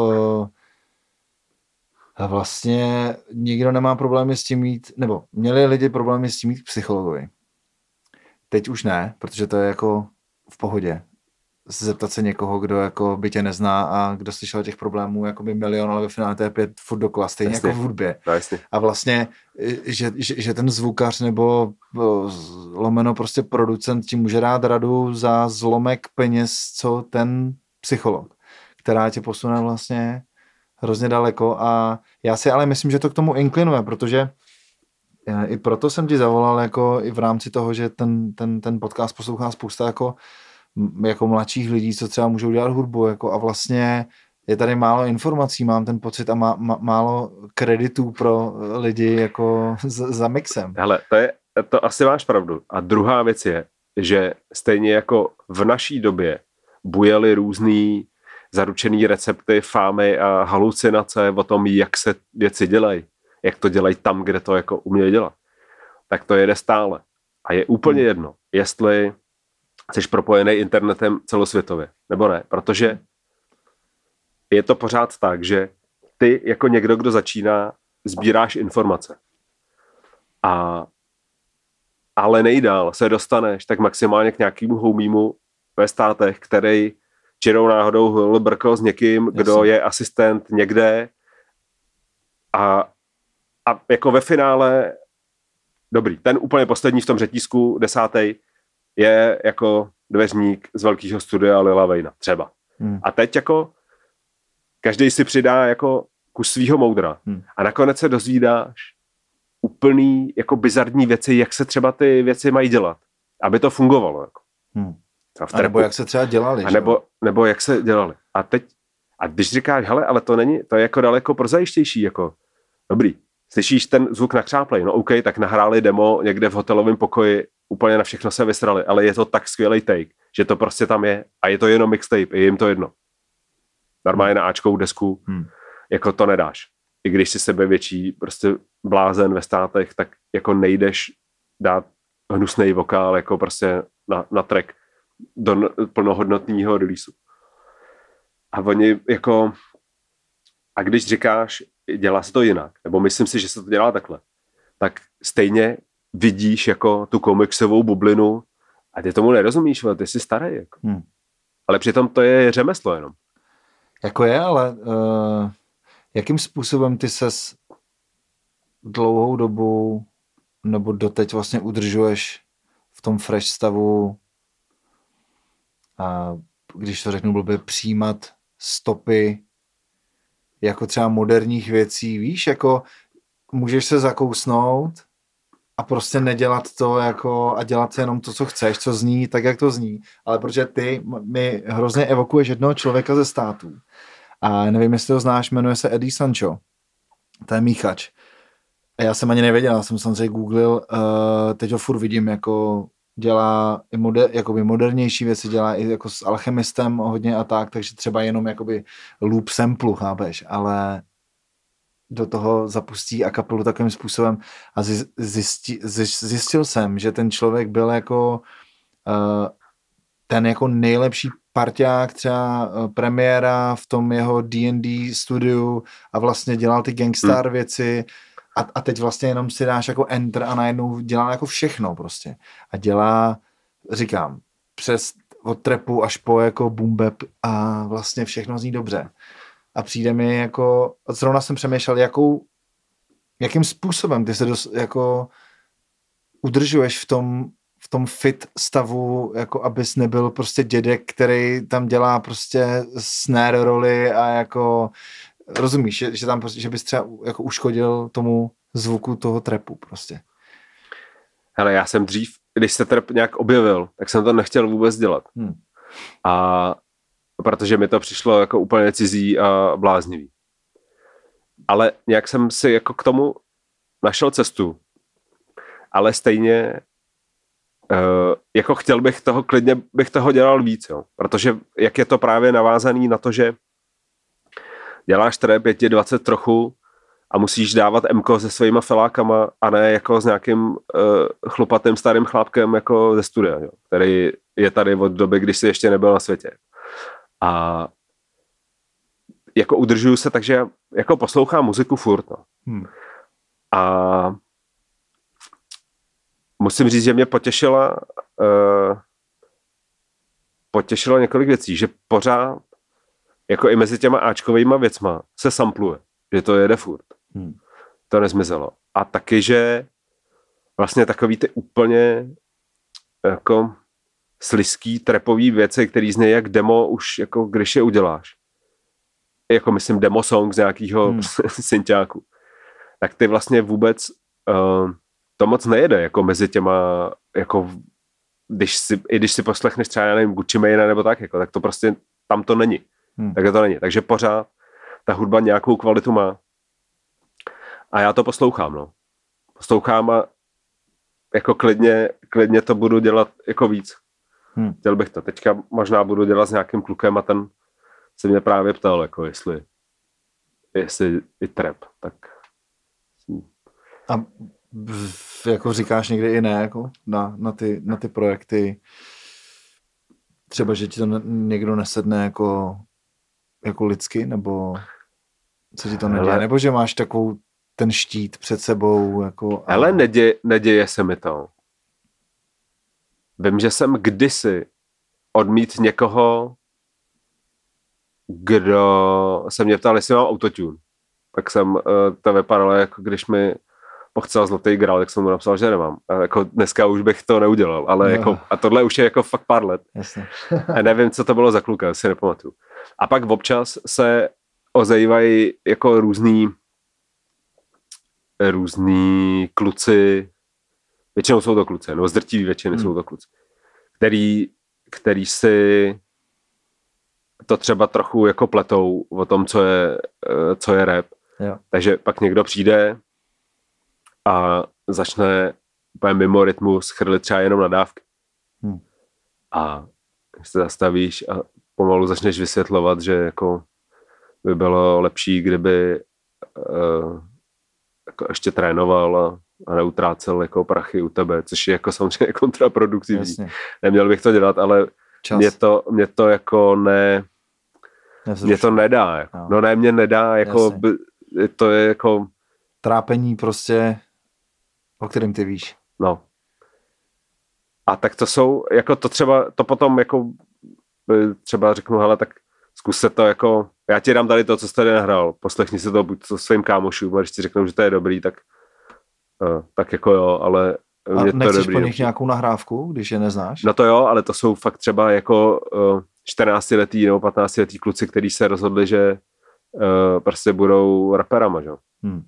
A: a vlastně nikdo nemá problémy s tím mít, nebo měli lidi problémy s tím mít psychologovi. Teď už ne, protože to je jako v pohodě zeptat se někoho, kdo jako by tě nezná a kdo slyšel těch problémů jako by milion, ale ve finále to je pět furt dokola, stejně jasně. jako v hudbě.
B: No,
A: a vlastně, že, že, že, ten zvukař nebo lomeno prostě producent ti může dát radu za zlomek peněz, co ten psycholog, která tě posune vlastně hrozně daleko a já si ale myslím, že to k tomu inklinuje, protože i proto jsem ti zavolal jako i v rámci toho, že ten, ten, ten podcast poslouchá spousta jako jako mladších lidí, co třeba můžou dělat hudbu, jako a vlastně je tady málo informací, mám ten pocit a má, má, málo kreditů pro lidi jako z, za mixem.
B: Hele, to, je, to asi máš pravdu. A druhá věc je, že stejně jako v naší době bujely různý zaručený recepty, fámy a halucinace o tom, jak se věci dělají, jak to dělají tam, kde to jako umějí dělat, tak to jede stále. A je úplně hmm. jedno, jestli jsi propojený internetem celosvětově, nebo ne, protože je to pořád tak, že ty jako někdo, kdo začíná, sbíráš informace. A ale nejdál se dostaneš tak maximálně k nějakému houmímu ve státech, který čirou náhodou hl brko s někým, Jasně. kdo je asistent někde a, a jako ve finále dobrý, ten úplně poslední v tom řetízku, desátý, je jako dveřník z velkého studia Lila Vejna, třeba. Hmm. A teď jako každý si přidá jako kus svého moudra. Hmm. A nakonec se dozvídáš úplný jako bizarní věci, jak se třeba ty věci mají dělat, aby to fungovalo. Jako.
A: Hmm. A nebo jak se třeba dělali.
B: A nebo, nebo jak se dělali. A teď, a když říkáš, hele, ale to není, to je jako daleko prozajištější, jako dobrý, slyšíš ten zvuk nakřáplej, no OK, tak nahráli demo někde v hotelovém pokoji úplně na všechno se vysrali, ale je to tak skvělý take, že to prostě tam je a je to jenom mixtape, je jim to jedno. Normálně na Ačkou desku, hmm. jako to nedáš. I když si sebe větší prostě blázen ve státech, tak jako nejdeš dát hnusný vokál jako prostě na, na track do plnohodnotného releaseu. A oni jako a když říkáš, dělá se to jinak, nebo myslím si, že se to dělá takhle, tak stejně vidíš jako tu komiksovou bublinu a ty tomu nerozumíš, ty jsi starý. Jako. Hmm. Ale přitom to je řemeslo jenom.
A: Jako je, ale uh, Jakým způsobem ty ses dlouhou dobu nebo doteď vlastně udržuješ v tom fresh stavu a když to řeknu blbě, přijímat stopy jako třeba moderních věcí, víš, jako můžeš se zakousnout a prostě nedělat to jako a dělat jenom to, co chceš, co zní, tak, jak to zní. Ale protože ty mi hrozně evokuješ jednoho člověka ze států. A nevím, jestli ho znáš, jmenuje se Eddie Sancho. To je míchač. A já jsem ani nevěděl, já jsem samozřejmě googlil, uh, teď ho furt vidím jako dělá i moder, jakoby modernější věci, dělá i jako s alchemistem hodně a tak, takže třeba jenom jakoby loop samplu, chápeš, ale do toho zapustí a kapelu takovým způsobem a zjistil, zjistil jsem, že ten člověk byl jako uh, ten jako nejlepší parťák třeba uh, premiéra v tom jeho D&D studiu a vlastně dělal ty gangstar hmm. věci a, a teď vlastně jenom si dáš jako enter a najednou dělá jako všechno prostě. A dělá, říkám, přes od trepu až po jako boom bap a vlastně všechno zní dobře. A přijde mi jako, zrovna jsem přemýšlel, jakou, jakým způsobem ty se dos, jako udržuješ v tom, v tom fit stavu, jako abys nebyl prostě dědek, který tam dělá prostě snare roli a jako rozumíš, že, že tam prostě, že bys třeba jako uškodil tomu zvuku toho trepu prostě.
B: Hele, já jsem dřív, když se trep nějak objevil, tak jsem to nechtěl vůbec dělat. Hmm. A protože mi to přišlo jako úplně cizí a bláznivý. Ale nějak jsem si jako k tomu našel cestu. Ale stejně uh, jako chtěl bych toho klidně, bych toho dělal víc, jo. Protože jak je to právě navázaný na to, že děláš trep, je ti 20 trochu a musíš dávat MKO se svýma felákama a ne jako s nějakým uh, chlupatým starým chlápkem jako ze studia, jo, který je tady od doby, když jsi ještě nebyl na světě. A jako udržuju se, takže jako poslouchám muziku furt. No. Hmm. A musím říct, že mě potěšila uh, potěšilo několik věcí, že pořád jako i mezi těma Ačkovými věcma se sampluje, že to jede furt. Hmm. To nezmizelo. A taky, že vlastně takový ty úplně jako sliský, trepový věci, který zní jak demo už jako když je uděláš. Jako myslím demo song z nějakého hmm. <laughs> synťáku. Tak ty vlastně vůbec uh, to moc nejede jako mezi těma jako když si, i když si poslechneš třeba, já nevím, Gucci Mane nebo tak, jako, tak to prostě tam to není. Hmm. Tak to není. Takže pořád ta hudba nějakou kvalitu má. A já to poslouchám, no. Poslouchám a jako klidně, klidně to budu dělat jako víc. Hmm. Chtěl bych to. Teďka možná budu dělat s nějakým klukem a ten se mě právě ptal, jako jestli, jestli i trap, tak...
A: A jako říkáš někdy i ne, jako na, na, ty, na ty projekty, třeba, že ti to někdo nesedne jako, jako lidsky, nebo co ti to neděje, nebo že máš takovou ten štít před sebou. Jako,
B: a... Ale neděje, neděje se mi to. Vím, že jsem kdysi odmít někoho, kdo se mě ptal, jestli mám autotune. Tak jsem, uh, to vypadalo, jako když mi pochcel zlatý grál, tak jsem mu napsal, že nemám. A jako dneska už bych to neudělal, ale no. jako, a tohle už je jako fakt pár let. Jasně. a nevím, co to bylo za kluka, si nepamatuju. A pak občas se ozejvají jako různý různý kluci, většinou jsou to kluci, nebo zdrtivý většiny hmm. jsou to kluci, který, který si to třeba trochu jako pletou o tom, co je, eh, co je rap. Jo. Takže pak někdo přijde a začne úplně mimo rytmus chrlit třeba jenom nadávky. Hmm. A když se zastavíš a pomalu začneš vysvětlovat, že jako by bylo lepší, kdyby uh, jako ještě trénoval a, a neutrácel jako prachy u tebe, což je jako samozřejmě <laughs> kontraproduktivní. Jasně. Neměl bych to dělat, ale mě to, mě to jako ne, mě to nedá. Jako. No. no ne, mě nedá, jako by, to je jako...
A: Trápení prostě, o kterém ty víš.
B: No. A tak to jsou, jako to třeba, to potom jako třeba řeknu, hele, tak zkus se to jako, já ti dám tady to, co jsi tady nahrál, poslechni si to buď to svým kámošům, a když ti řeknou, že to je dobrý, tak, uh, tak jako jo, ale
A: a mě nechceš to dobrý, po nich nějakou nahrávku, když je neznáš?
B: No to jo, ale to jsou fakt třeba jako uh, 14 letý nebo 15 letý kluci, kteří se rozhodli, že uh, prostě budou raperama, že? Hmm.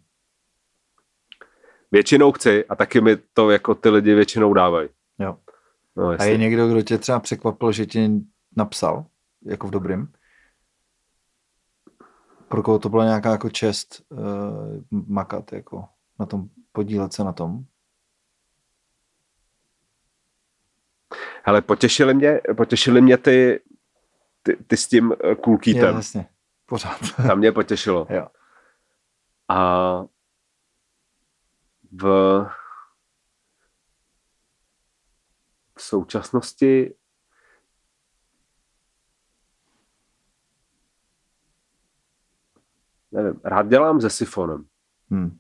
B: Většinou chci a taky mi to jako ty lidi většinou dávají.
A: Jo. No, a je někdo, kdo tě třeba překvapil, že ti napsal, jako v dobrým? Pro koho to byla nějaká jako čest uh, makat, jako na tom, podílet se na tom?
B: Hele, potěšili mě, potěšili mě ty, ty, ty s tím kulkýtem.
A: Jo, jasně, pořád. <laughs>
B: Tam mě potěšilo.
A: jo.
B: A v, v současnosti nevím, rád dělám se sifonem. Hmm.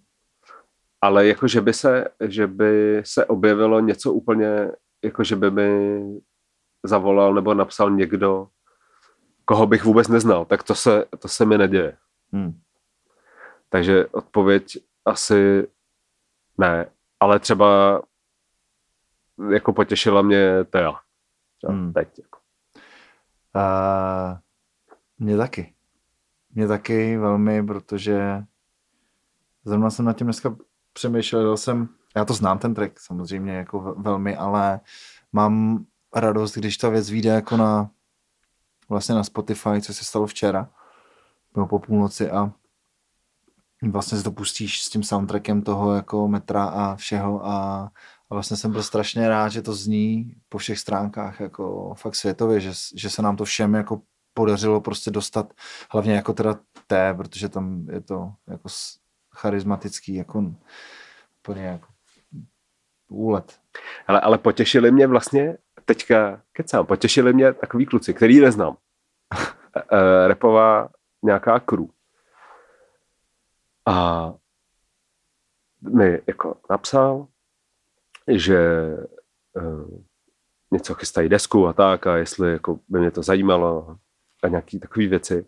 B: Ale jako, že by, se, že by se objevilo něco úplně, jako že by mi zavolal nebo napsal někdo, koho bych vůbec neznal, tak to se, to se mi neděje. Hmm. Takže odpověď asi ne, ale třeba jako potěšila mě Tea. Hmm. Teď. Jako.
A: Uh, mě taky. Mě taky velmi, protože zrovna jsem nad tím dneska přemýšlel, jsem, já to znám ten track samozřejmě jako velmi, ale mám radost, když ta věc vyjde jako na vlastně na Spotify, co se stalo včera, bylo po půlnoci a vlastně si to pustíš s tím soundtrackem toho jako metra a všeho a, a vlastně jsem byl strašně rád, že to zní po všech stránkách jako fakt světově, že, že se nám to všem jako podařilo prostě dostat, hlavně jako teda té, protože tam je to jako charismatický, jako úplně jako úlet.
B: Ale, ale potěšili mě vlastně teďka, kecám, potěšili mě takový kluci, který neznám. <laughs> e, repová nějaká crew. A mi jako napsal, že e, něco chystají desku a tak a jestli jako by mě to zajímalo a nějaký takové věci,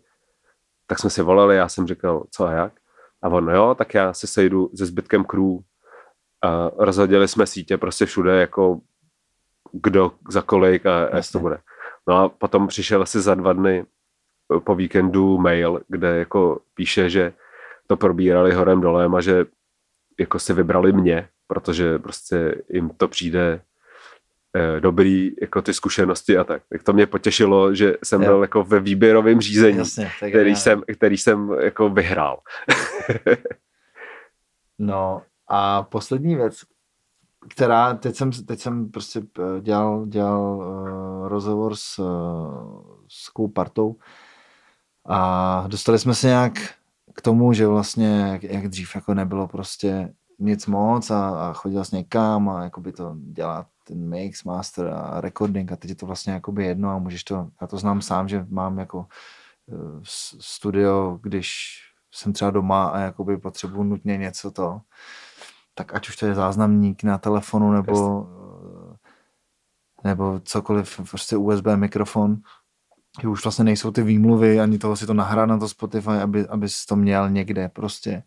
B: tak jsme si volali, já jsem říkal, co a jak. A on, jo, tak já se sejdu se zbytkem crew a rozhodili jsme sítě prostě všude, jako kdo za kolik a jak to bude. No a potom přišel asi za dva dny po víkendu mail, kde jako píše, že to probírali horem dolem a že jako si vybrali mě, protože prostě jim to přijde dobrý, jako ty zkušenosti a tak. Tak to mě potěšilo, že jsem jo. byl jako ve výběrovém řízení, Jasně, který, jsem, který jsem jako vyhrál. <laughs>
A: no a poslední věc, která, teď jsem, teď jsem prostě eh, dělal, dělal uh, rozhovor s, uh, s partou a dostali jsme se nějak k tomu, že vlastně jak, jak dřív jako nebylo prostě nic moc a, a chodil jsi někam a jakoby to dělá ten mix, master a recording a teď je to vlastně jakoby jedno a můžeš to, já to znám sám, že mám jako studio, když jsem třeba doma a jakoby potřebuji nutně něco to, tak ať už to je záznamník na telefonu nebo, nebo cokoliv, prostě USB mikrofon, že už vlastně nejsou ty výmluvy, ani toho si to nahrát na to Spotify, aby, abys to měl někde prostě.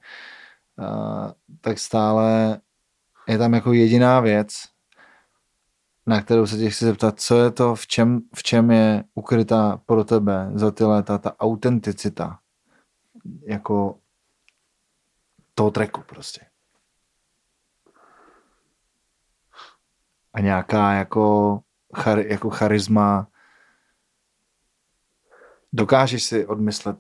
A: Uh, tak stále je tam jako jediná věc, na kterou se tě chci zeptat, co je to, v čem, v čem je ukrytá pro tebe za ty léta ta autenticita jako toho treku prostě. A nějaká jako, char, jako charisma. Dokážeš si odmyslet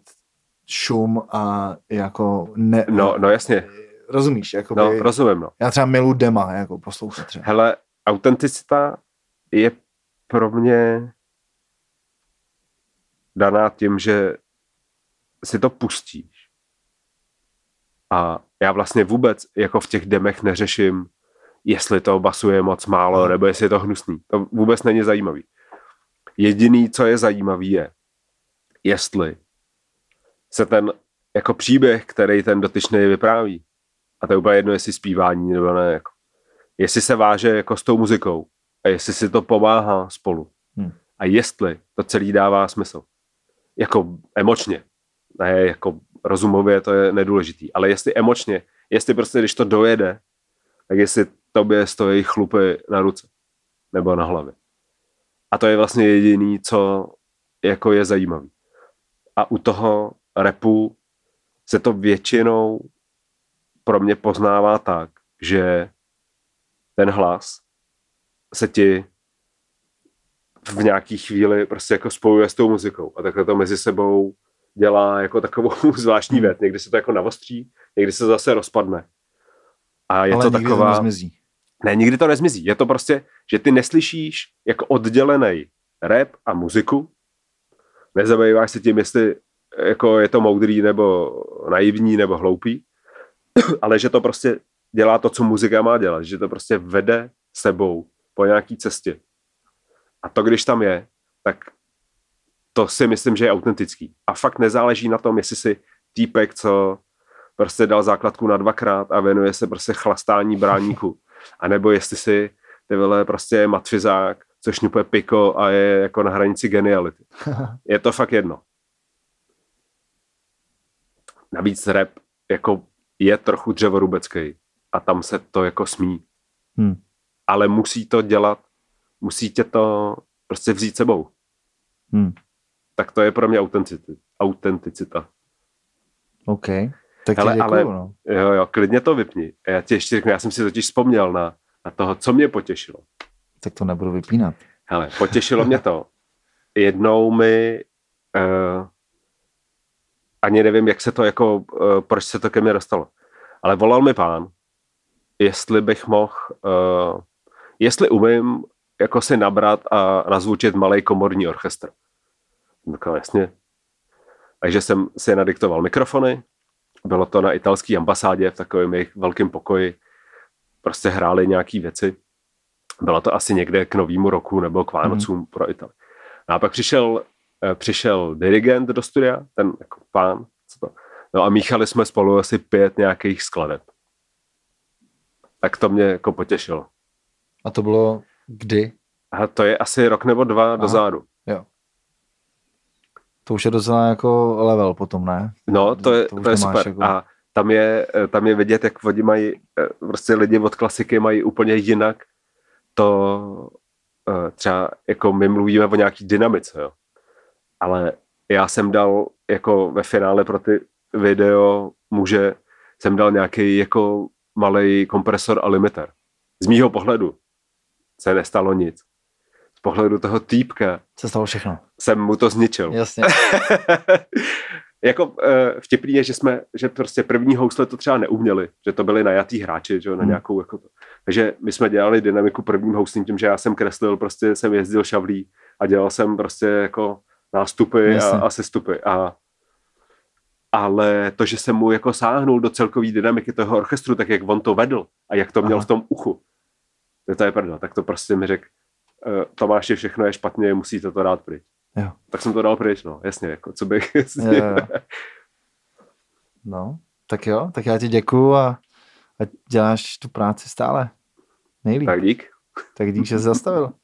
A: šum a jako ne...
B: No, no jasně.
A: Rozumíš? Jako
B: no, rozumím, no.
A: Já třeba milu dema, jako poslouchat třeba.
B: Hele, autenticita je pro mě daná tím, že si to pustíš. A já vlastně vůbec jako v těch demech neřeším, jestli to basuje moc málo, nebo jestli je to hnusný. To vůbec není zajímavý. Jediný, co je zajímavý, je, jestli se ten jako příběh, který ten dotyčný vypráví, a to je úplně jedno, jestli zpívání nebo ne, jako, jestli se váže jako s tou muzikou a jestli si to pomáhá spolu. Hmm. A jestli to celý dává smysl. Jako emočně. ne, jako rozumově to je nedůležitý, ale jestli emočně, jestli prostě, když to dojede, tak jestli tobě stojí chlupy na ruce nebo na hlavě. A to je vlastně jediný, co jako je zajímavý. A u toho repu se to většinou pro mě poznává tak, že ten hlas se ti v nějaký chvíli prostě jako spojuje s tou muzikou a takhle to mezi sebou dělá jako takovou <laughs> zvláštní věc. Někdy se to jako navostří, někdy se zase rozpadne. A je
A: Ale
B: to
A: nikdy
B: taková...
A: to nezmizí.
B: Ne, nikdy to nezmizí. Je to prostě, že ty neslyšíš jako oddělený rap a muziku, nezabýváš se tím, jestli jako je to moudrý nebo naivní nebo hloupý, <clears throat> ale že to prostě dělá to, co muzika má dělat, že to prostě vede sebou po nějaký cestě. A to, když tam je, tak to si myslím, že je autentický. A fakt nezáleží na tom, jestli si týpek, co prostě dal základku na dvakrát a věnuje se prostě chlastání bráníku. <laughs> A nebo jestli si ty vole prostě matfizák, co šňupuje piko a je jako na hranici geniality. <laughs> Je to fakt jedno. Navíc rap jako je trochu dřevorubecký a tam se to jako smí.
A: Hmm.
B: Ale musí to dělat, musí tě to prostě vzít sebou.
A: Hmm.
B: Tak to je pro mě autenticita. autenticita.
A: OK. Tak
B: Hele,
A: děkuju,
B: ale,
A: no.
B: jo, jo, klidně to vypni. Já ti ještě řeknu, já jsem si totiž vzpomněl na, na toho, co mě potěšilo.
A: Tak to nebudu vypínat.
B: Hele, potěšilo mě to. Jednou mi uh, ani nevím, jak se to jako, uh, proč se to ke mně dostalo. Ale volal mi pán, jestli bych mohl, uh, jestli umím jako si nabrat a nazvučit malý komorní orchestr. Říkal, jasně. Takže jsem si nadiktoval mikrofony, bylo to na italské ambasádě v takovém jejich velkém pokoji. Prostě hráli nějaký věci. Bylo to asi někde k novému roku nebo k Vánocům mm. pro Itali. No a pak přišel, přišel dirigent do studia, ten jako pán, co to, no a míchali jsme spolu asi pět nějakých skladeb. Tak to mě jako potěšilo.
A: A to bylo kdy?
B: A to je asi rok nebo dva Aha. dozadu.
A: Jo. To už je docela jako level potom, ne?
B: No, to je, to, to je super. Jako... A tam je, tam je vidět, jak oni mají, prostě lidi od klasiky mají úplně jinak to, třeba jako my mluvíme o nějaký dynamice, jo. Ale já jsem dal jako ve finále pro ty video muže jsem dal nějaký jako malý kompresor a limiter. Z mýho pohledu se nestalo nic. Z pohledu toho týpka
A: se stalo všechno.
B: Jsem mu to zničil.
A: Jasně. <laughs>
B: jako uh, vtipný je, že jsme, že prostě první housle to třeba neuměli, že to byli najatý hráči, že, na hmm. nějakou jako to. Takže my jsme dělali dynamiku prvním houslím tím, že já jsem kreslil, prostě jsem jezdil šavlí a dělal jsem prostě jako nástupy a, a sestupy. A, ale to, že jsem mu jako sáhnul do celkové dynamiky toho orchestru, tak jak on to vedl a jak to měl Aha. v tom uchu, to je prdel, tak to prostě mi řekl, uh, Tomáši, všechno je špatně, musíte to dát pryč.
A: Jo.
B: Tak jsem to dal pryč, no, jasně, jako, co bych...
A: Jo, jo. <laughs> No, tak jo, tak já ti děkuju a, a děláš tu práci stále nejlíp.
B: Tak dík.
A: Tak dík, že jsi zastavil. <laughs>